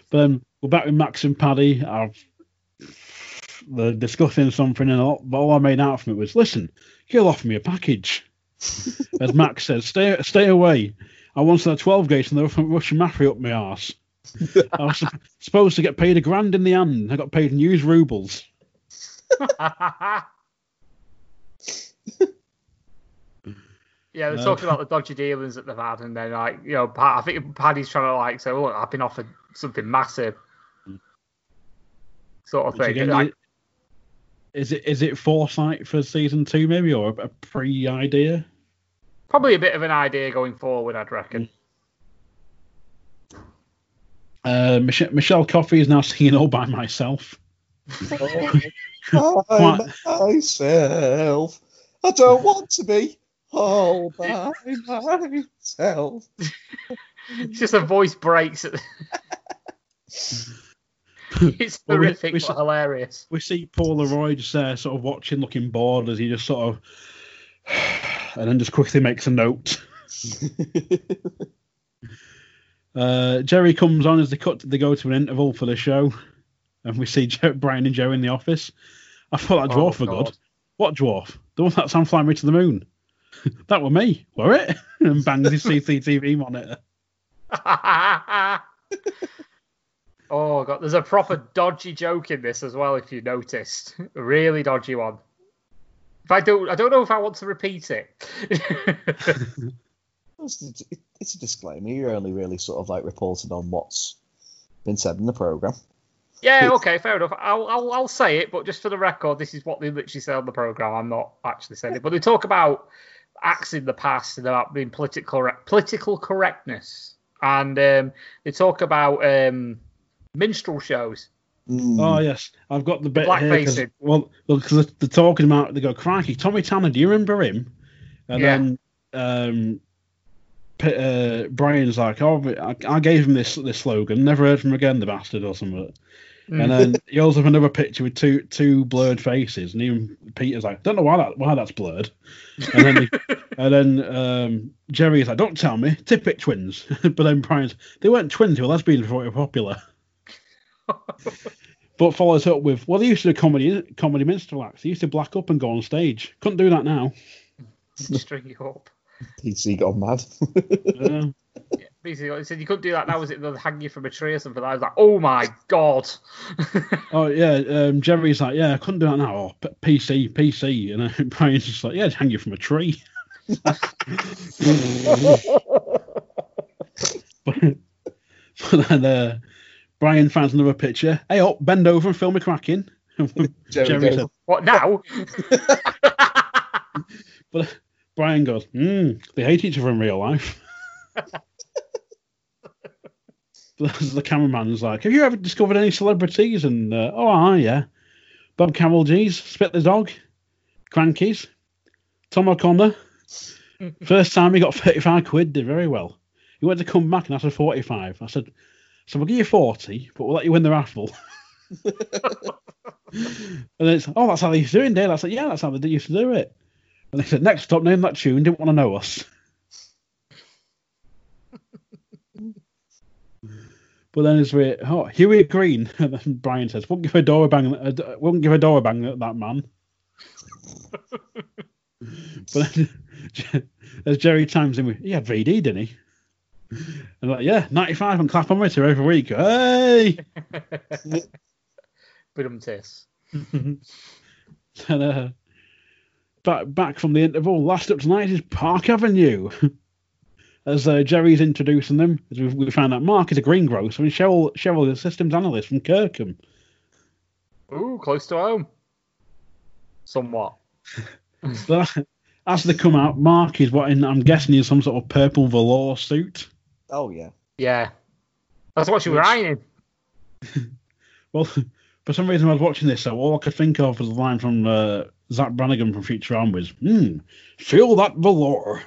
But then we're back with Max and Paddy. I've they're discussing something, and all, but all I made out from it was, "Listen, you'll offer me a package." As Max says, "Stay, stay away." I once had a 12 gauge and they were from Russian Mafia up my arse. I was sup- supposed to get paid a grand in the end. I got paid in used rubles. Yeah, they're Uh, talking about the dodgy dealings that they've had, and then like you know, Pa- I think Paddy's trying to like say, "Look, I've been offered something massive," sort of Which thing. again, Like, is it is it foresight for season two maybe or a, a pre idea? probably a bit of an idea going forward, I'd reckon. Uh, Mich- Michelle Coffey is now singing all by myself. by myself. I don't want to be all by myself. It's just a voice breaks. It's Well, we- horrific we but hilarious. We see Paul Leroy just uh, sort of watching, looking bored as he just sort of, and then just quickly makes a note. Uh, Jerry comes on as they cut. They go to an interval for the show, and we see Jer- Brian and Joe in the office. I thought that Oh, dwarf were God. good. What dwarf? The one that's on flying me to the moon. that were me, were it? and bangs his CCTV monitor. Oh god, there's a proper dodgy joke in this as well. If you noticed, a really dodgy one. If I don't, I don't know if I want to repeat it. It's a- it's a disclaimer. You're only really sort of like reporting on what's been said in the program. yeah, okay, fair enough. I'll, I'll, I'll say it, but just for the record, this is what they literally say on the program. I'm not actually saying it, but they talk about acts in the past and about being political political correctness, and um, they talk about um, minstrel shows. Mm. Oh yes, I've got the bit here. 'cause- Blackfacing. well, because they're, they're talking about. They go, "Crikey, Tommy Tanner, do you remember him?" And Yeah. then um, P- uh, Brian's like, "Oh, I, I gave him this this slogan. Never heard from him again, the bastard, or something." Mm. And then he holds up another picture with two two blurred faces, and even Peter's like, "Don't know why that why that's blurred." And then he, and then um, Jerry's like, "Don't tell me, Tippett twins." but then Brian's, "They weren't twins; they were lesbians before they were popular." but follows up with, "Well, they used to do comedy comedy minstrel acts. They used to black up and go on stage. Couldn't do that now." string you up. PC gone mad. Uh, Basically, he said you couldn't do that now. Was it they'll hang you from a tree or something? I was like, oh my god. oh yeah, um, Jerry's like, "Yeah, I couldn't do that now." Oh, P- PC, PC, and then Brian's just like, "Yeah, just hang you from a tree." but, but then uh, Brian finds another picture. Hey, up, bend over and film me cracking. Jerry said, what now? but Brian goes, hmm, they hate each other in real life. the cameraman's like, have you ever discovered any celebrities? And uh, oh, aye, yeah, Bob Carolgees, Spit the Dog, Crankies, Tom O'Connor. First time he got 35 quid, did very well. He went to come back and asked for 45. I said, so we'll give you 40, but we'll let you win the raffle. and then it's, oh, that's how they used to do it Dale. I said, yeah, that's how they used to do it. And they said, next stop, name that tune, didn't want to know us. but then it's with, oh, Hughie Green. And then Brian says, won't give a door a bang, uh, won't give a door a bang at that man. but then, as Jerry chimes in with, he had VD, didn't he? And like, yeah, 95 and clap on her every week. Hey! But um, tis. and uh, back back from the interval, last up tonight is Park Avenue. As uh, Jerry's introducing them, as we, we found out Mark is a greengrocer and Cheryl, Cheryl is a systems analyst from Kirkham. Ooh, close to home. Somewhat. So as they come out, Mark is what in, I'm guessing is some sort of purple velour suit. Oh yeah. Yeah. That's what she was eyeing. Well, for some reason, I was watching this, so all I could think of was the line from uh, Zapp Brannigan from Futurama was, hmm, feel that velour.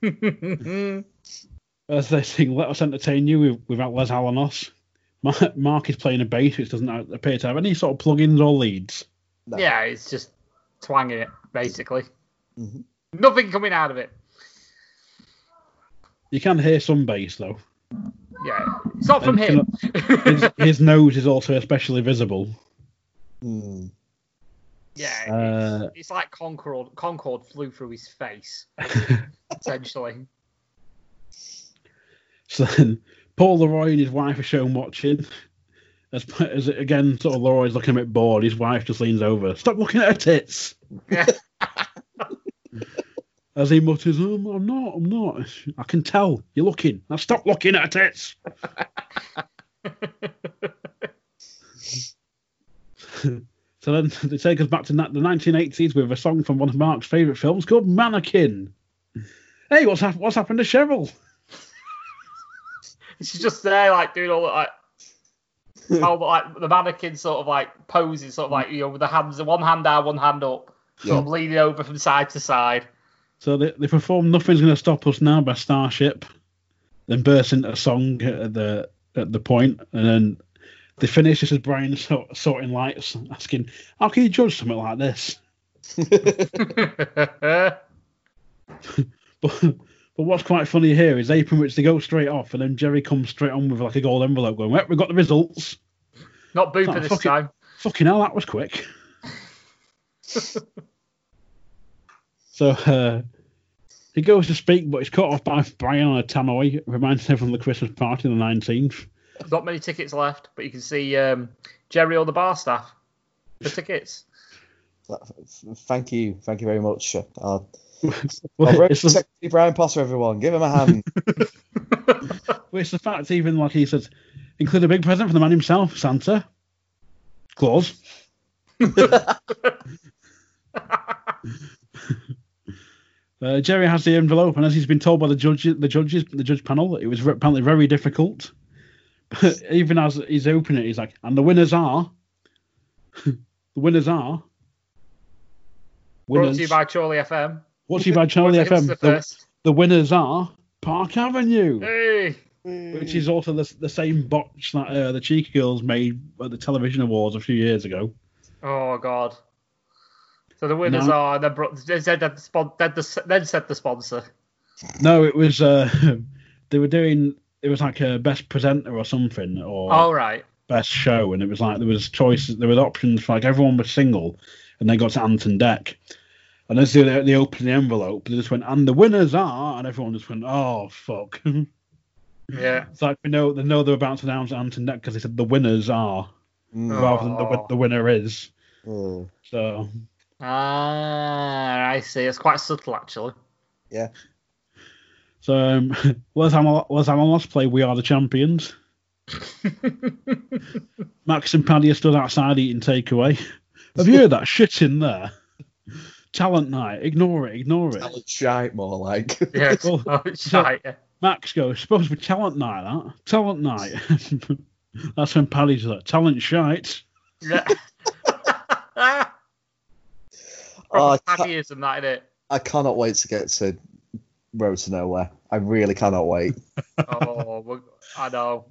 As they sing, let us entertain you with, without Les Alanos. Mark, Mark is playing a bass, which doesn't appear to have any sort of plugins or leads. No. Yeah, it's just twanging it, basically. Mhm. Nothing coming out of it. You can hear some bass, though. Yeah. It's not from And him. His, his nose is also especially visible. Mm. yeah. Uh, it's, it's like Concorde Concorde flew through his face, essentially. So then Paul Leroy and his wife are shown watching. As, as again, sort of Leroy's looking a bit bored. His wife just leans over. Stop looking at her tits. Yeah. As he mutters, oh, I'm not, I'm not. I can tell. You're looking. Now stop looking at her tits. so then they take us back to na- the 1980s with a song from one of Mark's favourite films called Mannequin. Hey, what's, hap- what's happened to Cheryl? She's just there, like doing all the, like, how like the mannequin sort of like posing, sort of like you know, with the hands, one hand down, one hand up, sort of leaning over from side to side. So they, they perform Nothing's Gonna Stop Us Now by Starship, then burst into a song at the at the point, and then they finish this as Brian sort, sorting lights, asking, How can you judge something like this? But, but what's quite funny here is they pretty much they go straight off, and then Jerry comes straight on with like a gold envelope going, Well, we got the results. Not Booper this fuck it. time. Fucking hell, that was quick. so uh, he goes to speak, but he's cut off by Brian on a tannoy. Reminds him from the Christmas party on the 19th. Not many tickets left, but you can see um, Jerry or the bar staff for tickets. Thank you, thank you very much. Uh, Well, I'll it's, the, Brian Potter, everyone, give him a hand. well, it's the fact, even like he says, include a big present for the man himself, Santa. Claus. Uh, Jerry has the envelope, and as he's been told by the judges, the judges, the judge panel, it was re- apparently very difficult. But even as he's opening it, he's like, "And the winners are, the winners are, Brought winners." to you by Chorley FM. What's you by Charlie FM? the The, the winners are Park Avenue, Hey, which is also the, the same botch that uh, the Cheeky Girls made at the television awards a few years ago. oh god. So the winners No. are then brought, then said the spon- then, the, then said the sponsor. No, it was uh, they were doing it was like a best presenter or something or All right. best show, and it was like there was choices, there was options for like everyone was single, and they got to Ant and Dec, and as they, they opened the envelope, they just went and the winners are, and everyone just went oh fuck. Yeah. it's like we know they know they're about to announce Ant and Dec because they said the winners are Mm. rather than the, Oh. the winner is. Oh, So Ah, I see. It's quite subtle, actually. yeah. so um, Les Amal- Les Alanos play We Are the Champions. Max and Paddy are stood outside eating takeaway. Have you heard that shit in there? Talent night. Ignore it. Ignore it. Talent shite, more like. Yeah. It's, Well, it's. Yeah. Max goes, supposed to be talent night, that. Talent night. That's when Paddy's like, talent shite. yeah. Oh, I, Proper ca- Paddyism, that innit? I cannot wait to get to Road to Nowhere. I really cannot wait. Oh, I know.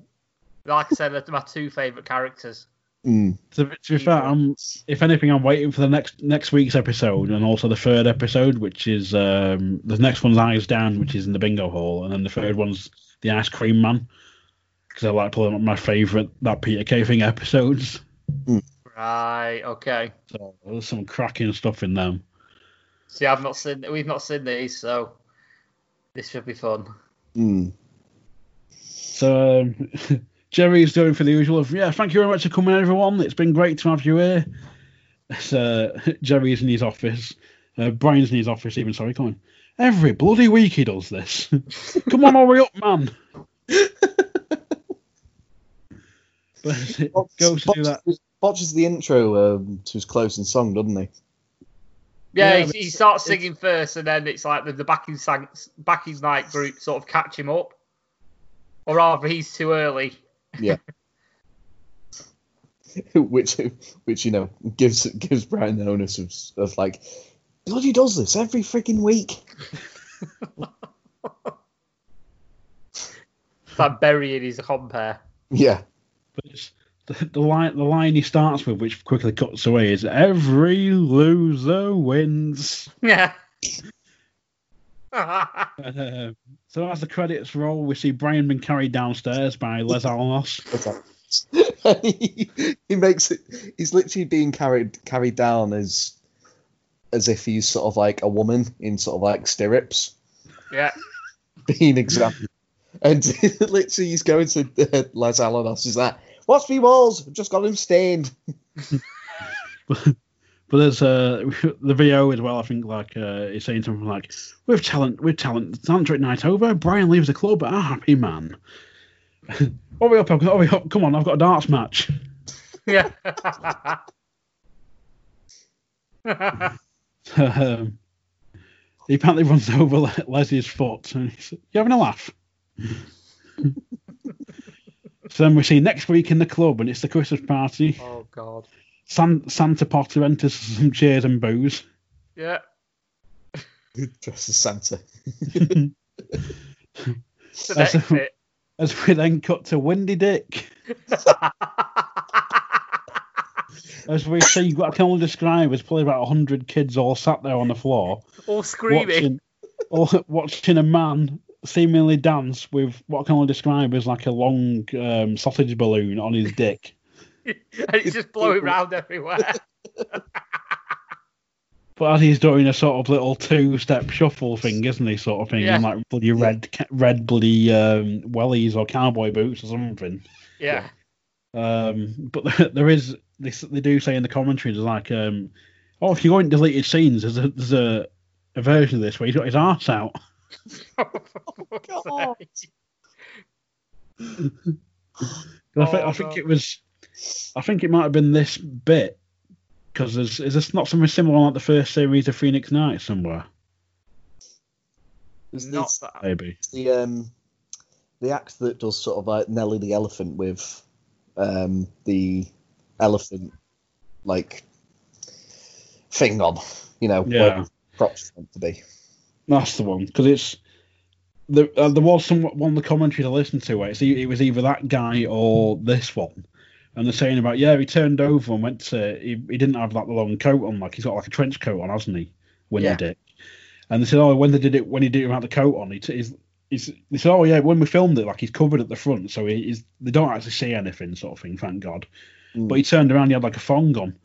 Like I said, they're my two favourite characters. Mm. To, be- to be fair, I'm, if anything, I'm waiting for the next next week's episode and also the third episode, which is um, the next one's Eyes Down, which is in the bingo hall, and then the third one's the Ice Cream Man, because I like pulling up my favourite that Peter Kay thing episodes. Right. Okay. So there's some cracking stuff in them. See, I've not seen. We've not seen these, so this should be fun. Mm. So um, Jerry's doing for the usual of yeah, thank you very much for coming, everyone. It's been great to have you here. It's, uh, Jerry's in his office. Uh, Brian's in his office, even sorry, come on. Every bloody week he does this. Come on, hurry up, man. but it goes to do that. Botches the intro um, to his closing song, doesn't he? Yeah, Yeah, he, he starts singing first, and then it's like the, the backing sang, backing night group sort of catch him up, or rather, he's too early. Yeah. which, which you know, gives gives Brian the onus of, of like, bloody does this every freaking week. It's like burying his compère. Yeah. But it's, the, the line the line he starts with, which quickly cuts away, is every loser wins. Yeah. Uh, so as the credits roll, we see Brian being carried downstairs by Les Alanos. he, he makes it. He's literally being carried carried down as as if he's sort of like a woman in sort of like stirrups, yeah. being examined. And literally, he's going to uh, Les Alanos. Is that watch me walls? Just got him stained. But there's uh, the VO as well. I think like uh, he's saying something like, "With talent, with talent, tantric night over. Brian leaves the club but a happy man." hurry up, hurry up! Come on, I've got a darts match. Yeah. um, he apparently runs over Leslie's foot, and he's, "You having a laugh?" So then we see next week in the club, and it's the Christmas party. oh God. San- Santa Potter enters some cheers and booze. Yeah. Dressed as Santa. The That's a- As we then cut to Windy Dick, as we see what I can only describe as probably about hundred kids all sat there on the floor All screaming. watching, all, watching a man seemingly dance with what I can only describe as like a long um, sausage balloon on his dick. and it's just blowing around everywhere. But as he's doing a sort of little two-step shuffle thing, isn't he? Sort of thing, Yeah. in like bloody red, red bloody um, wellies or cowboy boots or something. Yeah. Um, but there is this they do say in the commentary there's like um, oh if you go in deleted scenes there's a there's a, a version of this where he's got his arse out. God. I, think, Oh, I think it was I think it might have been this bit because there's is this not something similar like the first series of Phoenix Nights somewhere It's, Not it's that. maybe. the um, the act that does sort of like Nelly the elephant with um, the elephant like thing on, you know, Yeah. where props meant to be. That's the one because it's there. Uh, there was some one of the commentaries I listened to where it's, it was either that guy or this one, and they're saying about yeah he turned over and went to he, he didn't have that long coat on like he's got like a trench coat on hasn't he when Yeah. he did, and they said oh when they did it when he didn't have the coat on he t- he's, he's they said oh yeah when we filmed it like he's covered at the front so he, he's they don't actually see anything sort of thing thank God, Mm. but he turned around he had like a thong on.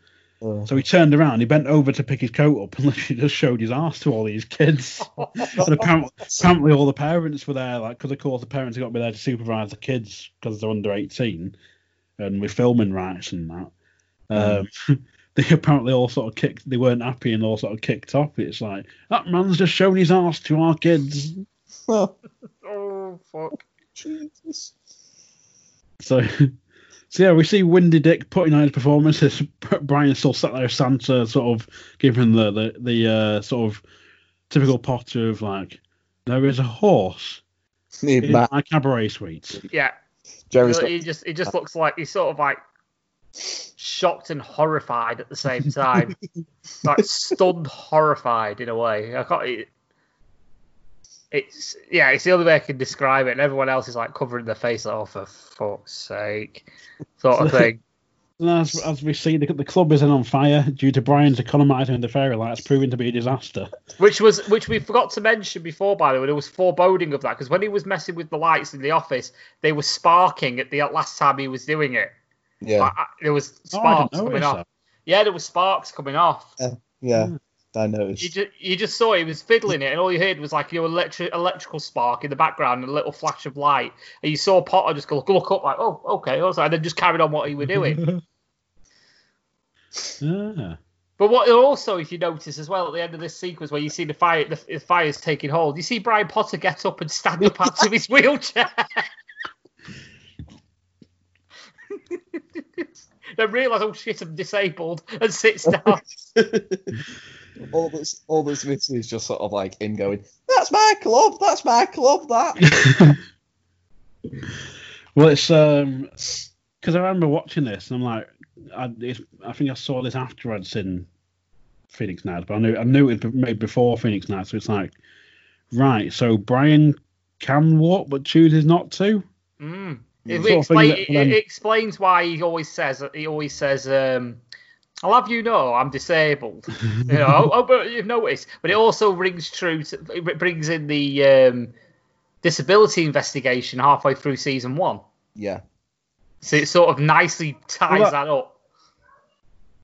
So he turned around, he bent over to pick his coat up, and literally just showed his ass to all these kids. and apparently, apparently, all the parents were there, like, because of course the parents have got to be there to supervise the kids because they're under 18 and with filming rights and that. Um, they apparently all sort of kicked, they weren't happy and all sort of kicked off. It's like, that man's just shown his ass to our kids. Oh fuck. Jesus. So, so yeah, we see Windy Dick putting on his performances. Brian still sat there, as Santa, sort of giving the the, the uh, sort of typical Potter of like, there is a horse Me, in Matt, my cabaret suite. Yeah. Jerry's he just he just looks like he's sort of like shocked and horrified at the same time. like stunned, horrified in a way. I can't. It, it's yeah, it's the only way I can describe it. And everyone else is like covering their face, like, oh for fuck's sake, sort of thing. And as, as we see, the, the club is in on fire due to Brian's economising the fairy lights, proving to be a disaster. Which was which we forgot to mention before, by the way. There was foreboding of that because when he was messing with the lights in the office, they were sparking at the last time he was doing it. yeah, Like, I- there was Oh, sparks didn't coming off. that. Yeah, there was sparks coming off. yeah. Hmm. I noticed. You just, you just saw he was fiddling it, and all you heard was like your electric electrical spark in the background and a little flash of light. And you saw Potter just go look, look up like, oh, okay, also, and then just carried on what he were doing. yeah. but what also, if you notice as well, at the end of this sequence where you see the fire, the, the fire's taking hold, you see Brian Potter get up and stand up out of his wheelchair. then realise, oh shit, I'm disabled, and sits down. All that's all that's missing is just sort of like him going, "That's my club. That's my club. That." well, it's um because I remember watching this and I'm like, I, it's, I think I saw this after I'd seen Phoenix Nights, but I knew I knew it was made before Phoenix Nights. So it's like, right, so Brian can walk but chooses not to. Mm. Mm. It, explain, it, it explains why he always says he always says um, I'll have you know I'm disabled. you know, oh, oh, but you've noticed. But it also rings true. To, it brings in the um, disability investigation halfway through season one. Yeah, So it sort of nicely ties Well, that up.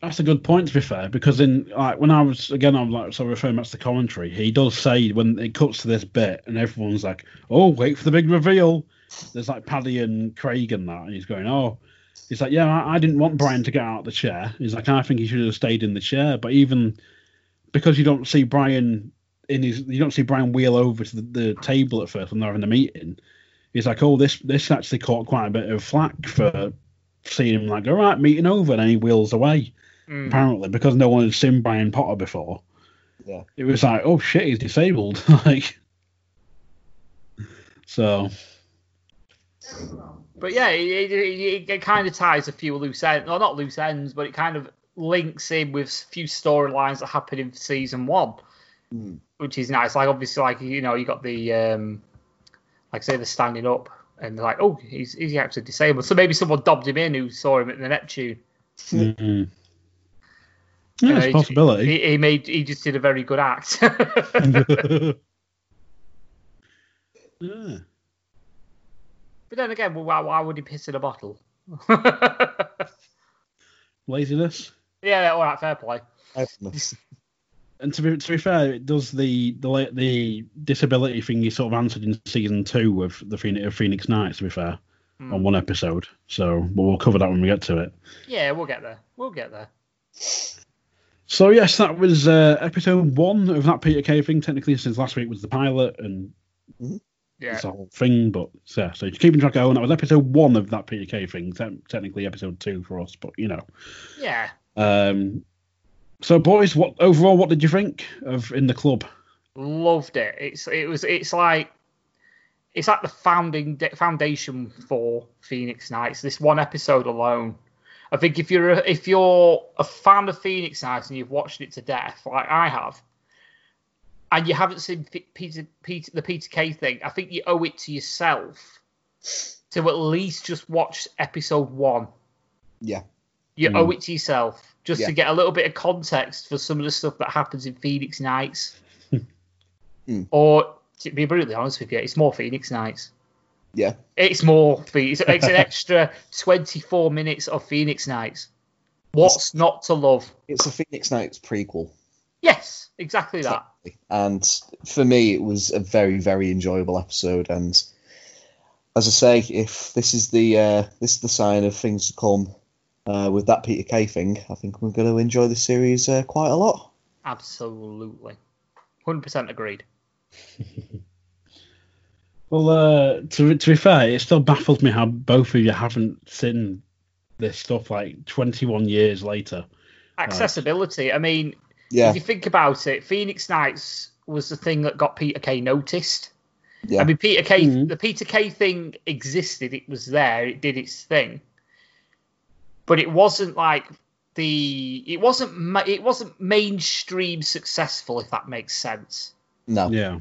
That's a good point to be fair, because in like when I was again I'm like so referring back to the commentary, he does say when it cuts to this bit and everyone's like, Oh, wait for the big reveal. There's like Paddy and Craig and that, and he's going, Oh he's like, Yeah, I, I didn't want Brian to get out of the chair. He's like, I think he should have stayed in the chair. But even because you don't see Brian in his you don't see Brian wheel over to the, the table at first when they're having a meeting. He's like, Oh, this this actually caught quite a bit of flack for seeing him like, all right, meeting over, and then he wheels away Mm. apparently because no one had seen Brian Potter before. Yeah. It was like, oh shit, he's disabled. like, so But yeah, it, it, it, kind of ties a few loose ends, well, not loose ends, but it kind of links in with a few storylines that happened in season one, Mm. which is nice. Like obviously, like you know, you got the um, like say the standing up, and they're like, oh, he's he's actually disabled. So maybe someone dobbed him in who saw him at the Neptune. mm. yeah, Uh, it's a possibility. He, he made he just did a very good act. yeah. But then again, well, why, why would he piss in a bottle? Laziness. yeah, all right, fair play. Definitely. And to be to be fair, it does the the the disability thing you sort of answered in season two of the Phoenix, of Phoenix Nights. To be fair, Hmm. on one episode, so but we'll cover that when we get to it. Yeah, we'll get there. We'll get there. So yes, that was uh, episode one of that Peter Kay thing. Technically, since last week was the pilot, and Yeah, it's a whole thing. But yeah, so you're keeping track of that was episode one of that Peter Kay thing. Te- technically, episode two for us, but you know. yeah. Um, so boys, what overall, what did you think of in the club? loved it. It's it was it's like it's like the founding foundation for Phoenix Nights. This one episode alone. I think if you're a, if you're a fan of Phoenix Nights and you've watched it to death, like I have, and you haven't seen Peter, Peter the Peter Kay thing, I think you owe it to yourself to at least just watch episode one. Yeah. You Mm. owe it to yourself just Yeah. to get a little bit of context for some of the stuff that happens in Phoenix Nights. Mm. Or to be brutally honest with you, it's more Phoenix Nights. Yeah. It's more Phoenix. It's an extra 24 minutes of Phoenix Nights. What's not to love? It's a Phoenix Nights prequel. Yes, exactly that. And for me, it was a very, very enjoyable episode. And as I say, if this is the uh, this is the sign of things to come uh, with that Peter Kay thing, I think we're going to enjoy the series uh, quite a lot. Absolutely. 100% agreed. Well, uh, to to be fair, it still baffles me how both of you haven't seen this stuff like 21 years later. Accessibility. I mean, Yeah, if you think about it, Phoenix Nights was the thing that got Peter Kay noticed. yeah, I mean, Peter Kay, Mhm. the Peter Kay thing existed. It was there. It did its thing, but it wasn't like the. It wasn't. ma- It wasn't mainstream successful. If that makes sense. no, Yeah.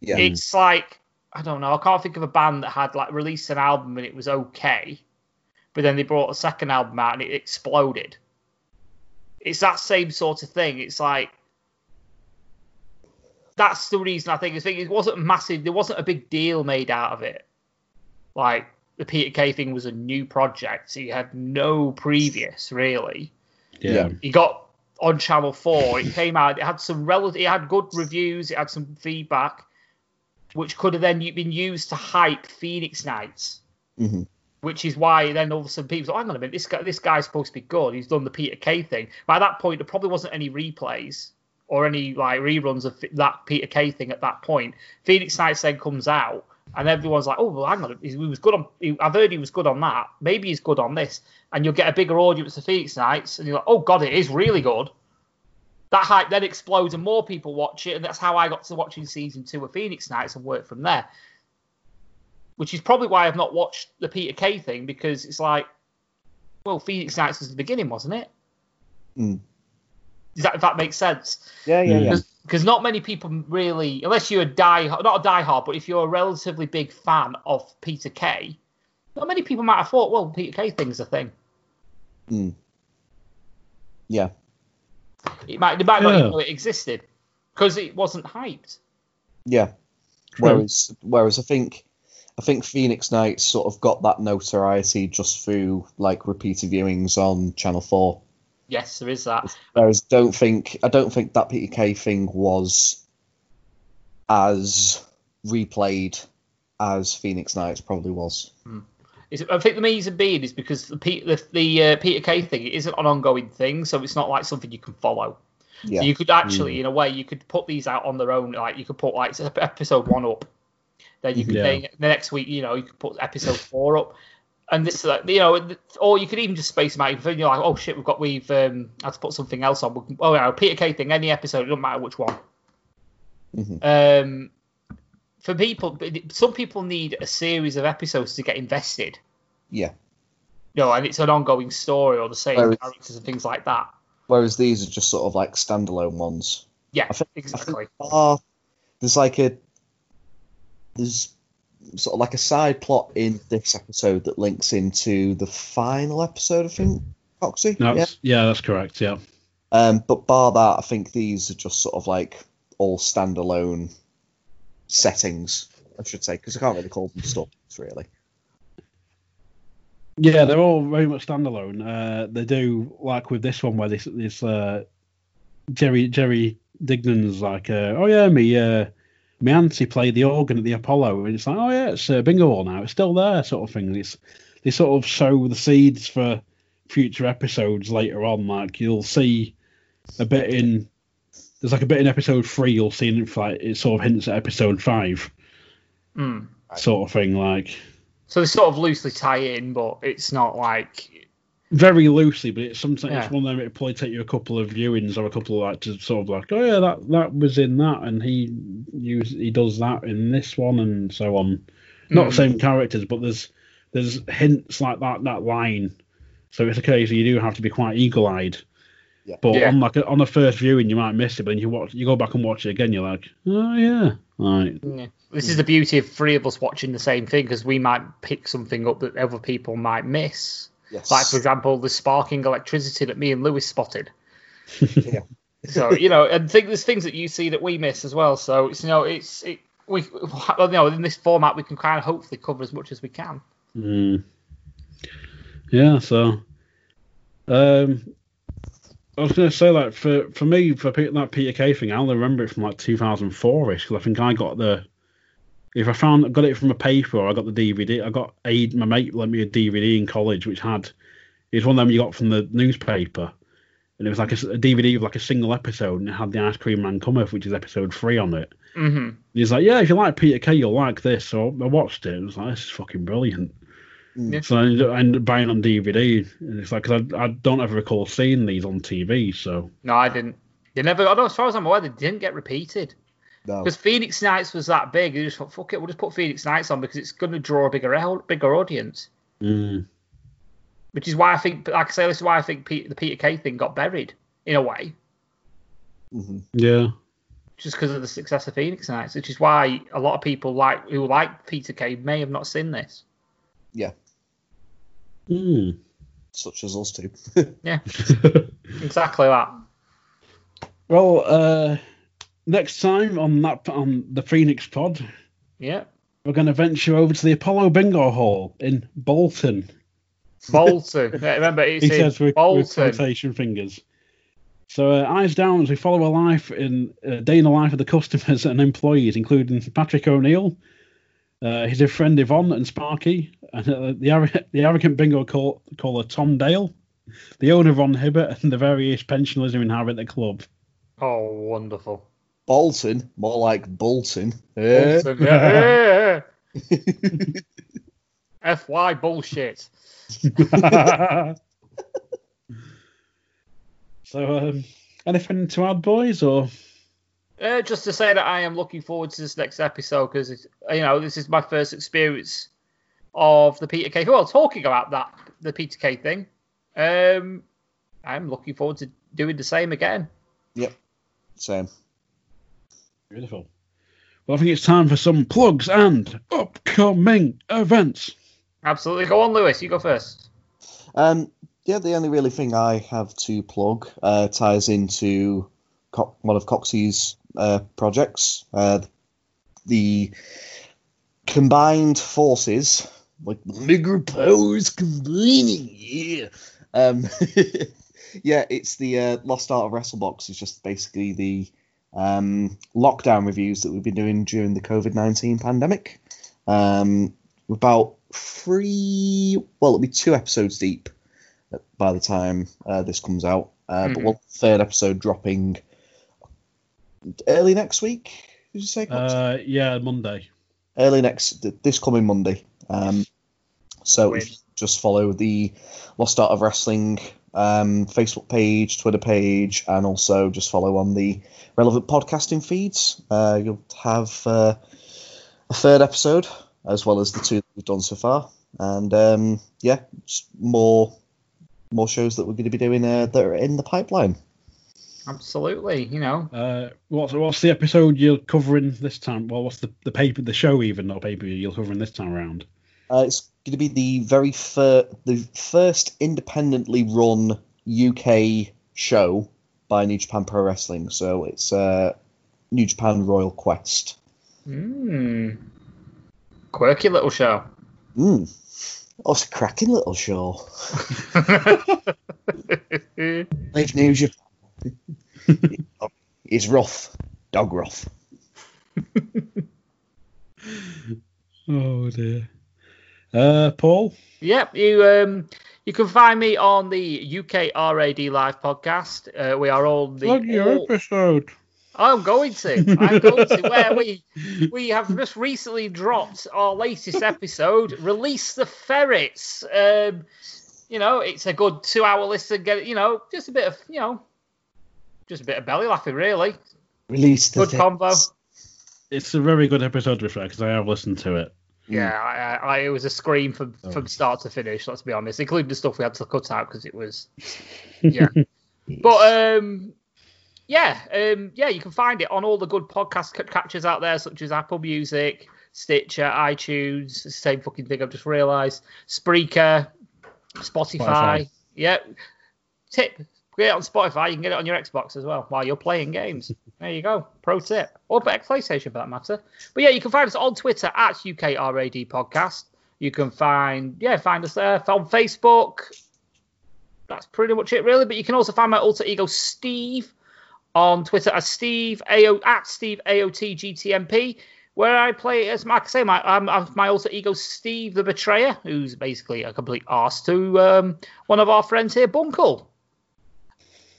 yeah, It's like I don't know. I can't think of a band that had like released an album and it was okay, but then they brought a second album out and it exploded. It's that same sort of thing. It's like that's the reason I think. I think it wasn't massive. There wasn't a big deal made out of it. Like the Peter Kay thing was a new project, so you had no previous really Yeah. Yeah. he got on Channel Four. It came out. It had some relative. It had good reviews. It had some feedback, which could have then been used to hype Phoenix Nights. Mhm. Which is why then all of a sudden people thought, hang on a minute, this guy, this guy's supposed to be good. He's done the Peter Kay thing. By that point, there probably wasn't any replays or any like reruns of that Peter Kay thing at that point. Phoenix Nights then comes out, and everyone's like, "Oh, well, hang on, he was good on. I've heard he was good on that. Maybe he's good on this." And you'll get a bigger audience of Phoenix Nights, and you're like, "Oh God, it is really good." That hype then explodes, and more people watch it, and that's how I got to watching season two of Phoenix Nights and work from there. Which is probably why I've not watched the Peter Kay thing because it's like, well, Phoenix Nights was the beginning, wasn't it? Mm. Does that, if that makes sense? yeah, yeah, yeah. Because not many people really, unless you're a die, not a diehard, but if you're a relatively big fan of Peter Kay, not many people might have thought, well, Peter Kay thing's a thing. Mm. Yeah, It might, they might not even know it existed because it wasn't hyped. yeah. True. Whereas, whereas I think, I think Phoenix Nights sort of got that notoriety just through like repeated viewings on Channel Four. Yes, there is that. Whereas don't think I don't think that Peter Kay thing was as replayed as Phoenix Nights probably was. Is I think the reason being is because the Pe- the, the uh, Peter Kay thing isn't an ongoing thing, so it's not like something you can follow. Yeah. So you could actually, in a way, you could put these out on their own. Like you could put like episode one up, then you could Yeah. then the next week, you know, you could put episode four up, and this, is like, you know, or you could even just space them out. You're like, oh shit, we've got we've um, had to put something else on. Can, oh yeah, Peter Kay thing, any episode, it doesn't matter which one. Mhm. Um, for people, some people need a series of episodes to get invested. Yeah. You know, and it's an ongoing story or the same Whereas- characters and things like that. Whereas these are just sort of like standalone ones. Yeah, I think- exactly. Ah, there's like a there's sort of like a side plot in this episode that links into the final episode. I think Coxy. No, Yeah. that's, yeah, that's correct. Yeah. Um, but bar that, I think these are just sort of like all standalone settings. I should say because I can't really call them stories really. Yeah, they're all very much standalone. Uh, they do like with this one where this this uh, Jerry Jerry Dignan's like, uh, oh yeah, me uh, my auntie played the organ at the Apollo, and it's like, oh yeah, it's uh, bingo hall now, it's still there, sort of thing. And It's they sort of sow the seeds for future episodes later on. Like you'll see a bit in there's like a bit in episode three, you'll see in like it sort of hints at episode five, Mm. sort of thing. Like So they sort of loosely tie in, but it's not like very loosely, but it's sometimes Yeah. it's one of them. It probably take you a couple of viewings or a couple of like to sort of like, oh yeah, that that was in that, and he use he does that in this one, and so on. Not the Mm. same characters, but there's there's hints like that that line. So it's a case you do have to be quite eagle eyed. Yeah. But Yeah. on like a, on the first viewing, you might miss it, but then you watch, you go back and watch it again, you're like, oh yeah, right, Yeah. This is the beauty of three of us watching the same thing because we might pick something up that other people might miss. Yes. Like, for example, the sparking electricity that me and Lewis spotted. Yeah. So you know, and think there's things that you see that we miss as well. So it's you know, it's it, we you know in this format we can kind of hopefully cover as much as we can. Mm. Yeah, so um, I was going to say like for for me for that Peter Kay thing, I'll remember it from like 2004ish because I think I got the if I found got it from a paper or I got the DVD, I got a my mate lent me a DVD in college which had it was one of them you got from the newspaper. And it was like a DVD of like a single episode, and it had the Ice Cream Man cometh, which is episode three on it. hmm He's like, yeah, if you like Peter Kay, you'll like this. So I watched it. and was like, this is fucking brilliant. Yeah. So I ended up, I ended up buying it on DVD. And it's like, because I, I don't ever recall seeing these on TV. So No, I didn't. They never. I know, as far as I'm aware, they didn't get repeated. No. Because Phoenix Nights was that big, they just thought, fuck it, we'll just put Phoenix Nights on because it's going to draw a bigger bigger audience. mm, Which is why I think, like I say, this is why I think Pete, the Peter Kay thing got buried in a way, Mhm. yeah. just because of the success of Phoenix Nights. Which is why a lot of people like who like Peter Kay may have not seen this. Yeah. Mm. Such as us two. Yeah, exactly that. well, uh, next time on that on the Phoenix Pod, Yeah, we're going to venture over to the Apollo Bingo Hall in Bolton. Bolton. Yeah, Remember, it's he says with, with Bolton. quotation fingers. So uh, eyes down as we follow a life in a day in the life of the customers and employees, including Patrick O'Neill, uh, his friend Yvonne and Sparky, and uh, the the arrogant bingo call- caller Tom Dale, the owner of Ron Hibbert, and the various pensioners who inhabit the club. Oh, wonderful. Bolton, more like Bolton. Bolton, yeah. FY bullshit. so, um, anything to add, boys? Or Uh, just to say that I am looking forward to this next episode because you know this is my first experience of the Peter Kay. Well, talking about that, the Peter Kay thing. Um, I'm looking forward to doing the same again. Yep, same. Beautiful. Well, I think it's time for some plugs and upcoming events. Absolutely. Go on, Lewis. You go first. Um, yeah, the only really thing I have to plug uh, ties into Co- one of Coxy's uh, projects. Uh, the combined forces, like the bigger powers combining, yeah. Um, yeah, it's the uh, Lost Art of WrestleBox. It's just basically the um, lockdown reviews that we've been doing during the COVID nineteen pandemic. Um, about three, well, it'll be two episodes deep by the time uh, this comes out. Uh, But Mhm. one third episode dropping early next week. Did you say? Uh, yeah, Monday. early next this coming Monday. Um, so Weird. if you just follow the Lost Art of Wrestling um, Facebook page, Twitter page, and also just follow on the relevant podcasting feeds. Uh, you'll have uh, a third episode as well as the two that we've done so far, and um, yeah, just more more shows that we're going to be doing uh, that are in the pipeline. Absolutely, you know. Uh, what's what's the episode you're covering this time? Well, what's the the paper, the show even, not paper you're covering this time around? Uh, it's going to be the very fir- the first independently run UK show by New Japan Pro Wrestling. So it's uh, New Japan Royal Quest. Hmm. Quirky little show. Mm. Oh, it's a cracking little show. Leave New Japan. it's rough, dog rough. Oh dear. Uh, Paul. Yep, you um you can find me on the UK RAD Live podcast. Uh, we are all the Plug all- episode. I'm going to. I'm going to. Where we we have just recently dropped our latest episode, release the ferrets. Um, you know, it's a good two-hour listen. Get it, you know, just a bit of you know, just a bit of belly laughing, really. Release the Good things. combo. It's a very good episode to be fair because I have listened to it. Yeah, I, I, I, it was a scream from from start to finish. Let's be honest, including the stuff we had to cut out because it was, yeah. but um, yeah, um, yeah, you can find it on all the good podcast catchers out there, such as Apple Music, Stitcher, iTunes. Same fucking thing. I've just realised. Spreaker, Spotify. Spotify. Yeah. Tip: get it on Spotify. You can get it on your Xbox as well while you're playing games. There you go. Pro tip. Or back PlayStation for that matter. But yeah, you can find us on Twitter at UKRAD Podcast. You can find yeah, find us there on Facebook. That's pretty much it really. But you can also find my alter ego Steve on Twitter as Steve AO at Steve AOT GTNP, where I play as like I say, my my alter ego Steve the Betrayer, who's basically a complete arse to um, one of our friends here, Bunkle.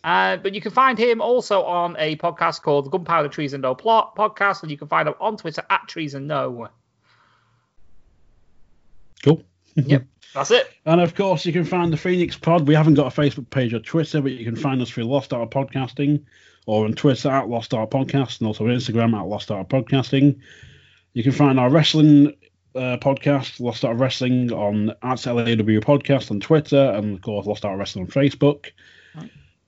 Uh, but you can find him also on a podcast called the Gunpowder Treason No Plot podcast, and you can find him on Twitter at Trees and No. Cool. Yep, that's it. And of course, you can find the Phoenix Pod. We haven't got a Facebook page or Twitter, but you can find us through Lost Art Podcasting or on Twitter at Lost Art Podcast and also on Instagram at Lost Art Podcasting. You can find our wrestling uh, podcast, Lost Art Wrestling, on at LAW Podcast on Twitter and of course Lost Art Wrestling on Facebook.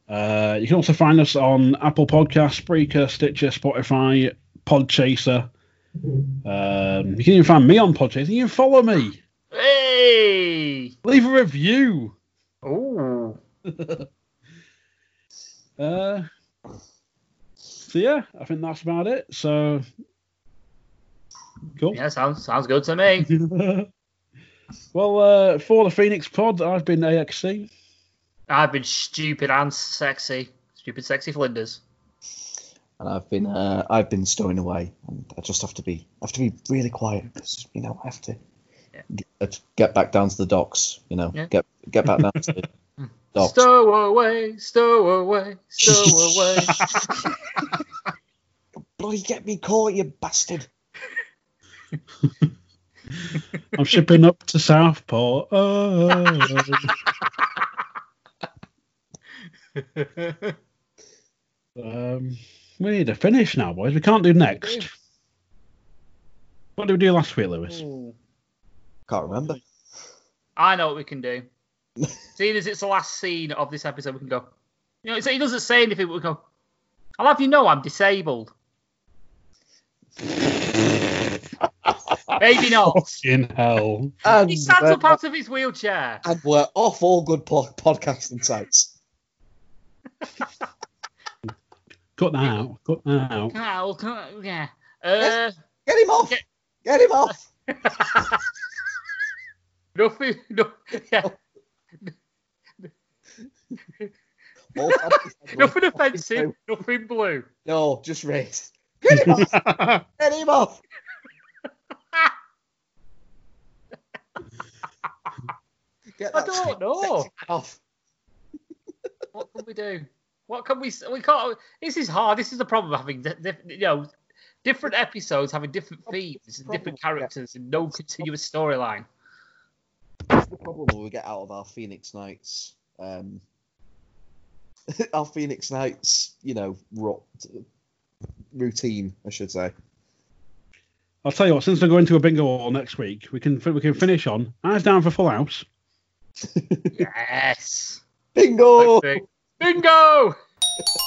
Uh, you can also find us on Apple Podcasts, Spreaker, Stitcher, Spotify, Podchaser. Um, you can even find me on Podchaser. You can follow me. Hey. Leave a review. Ooh. Uh, so yeah, I think that's about it. So cool. Yeah, sounds sounds good to me. well, uh, for the Phoenix Pod, I've been AXC. I've been stupid and sexy. Stupid sexy Flanders. and I've been uh, I've been stowing away, and I just have to be I have to be really quiet because you know I have to get, get back down to the docks. You know, Yeah. get get back down to the docks. Stow away, stow away, stow away. Bloody get me caught, you bastard! I'm shipping up to Southport. Oh. Um, we need to finish now, boys. We can't do next. What did we do last week, Lewis? Can't remember. I know what we can do. Seeing as it's the last scene of this episode, we can go. You know, he doesn't say anything, but we go. I'll have you know I'm disabled. Maybe not. In hell. And, He stands up out of his wheelchair. and we're off all good po- podcasting sites. Cut that out. Cut that out. Ow, can I- yeah. Uh, Get him off! Get- Get him off! nothing. No, yeah. All family friendly. Nothing offensive, nothing blue. No, just race. Get him off! Get him off! Get I don't know. off. What can we do? What can we? We can't. This is hard. This is the problem of having, di- di- you know, different episodes having different themes and different characters and no continuous storyline. That's the problem when we get out of our Phoenix Nights. Um, our Phoenix Nights, you know, rot, routine, I should say. I'll tell you what. Since we're going to a bingo hall next week, we can we can finish on eyes down for Full House. Yes. Bingo! Bingo.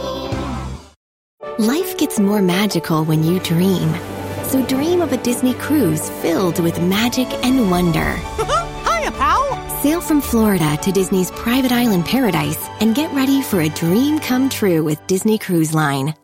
Life gets more magical when you dream. So dream of a Disney cruise filled with magic and wonder. Hiya, pal. Sail from Florida to Disney's private island paradise and get ready for a dream come true with Disney Cruise Line.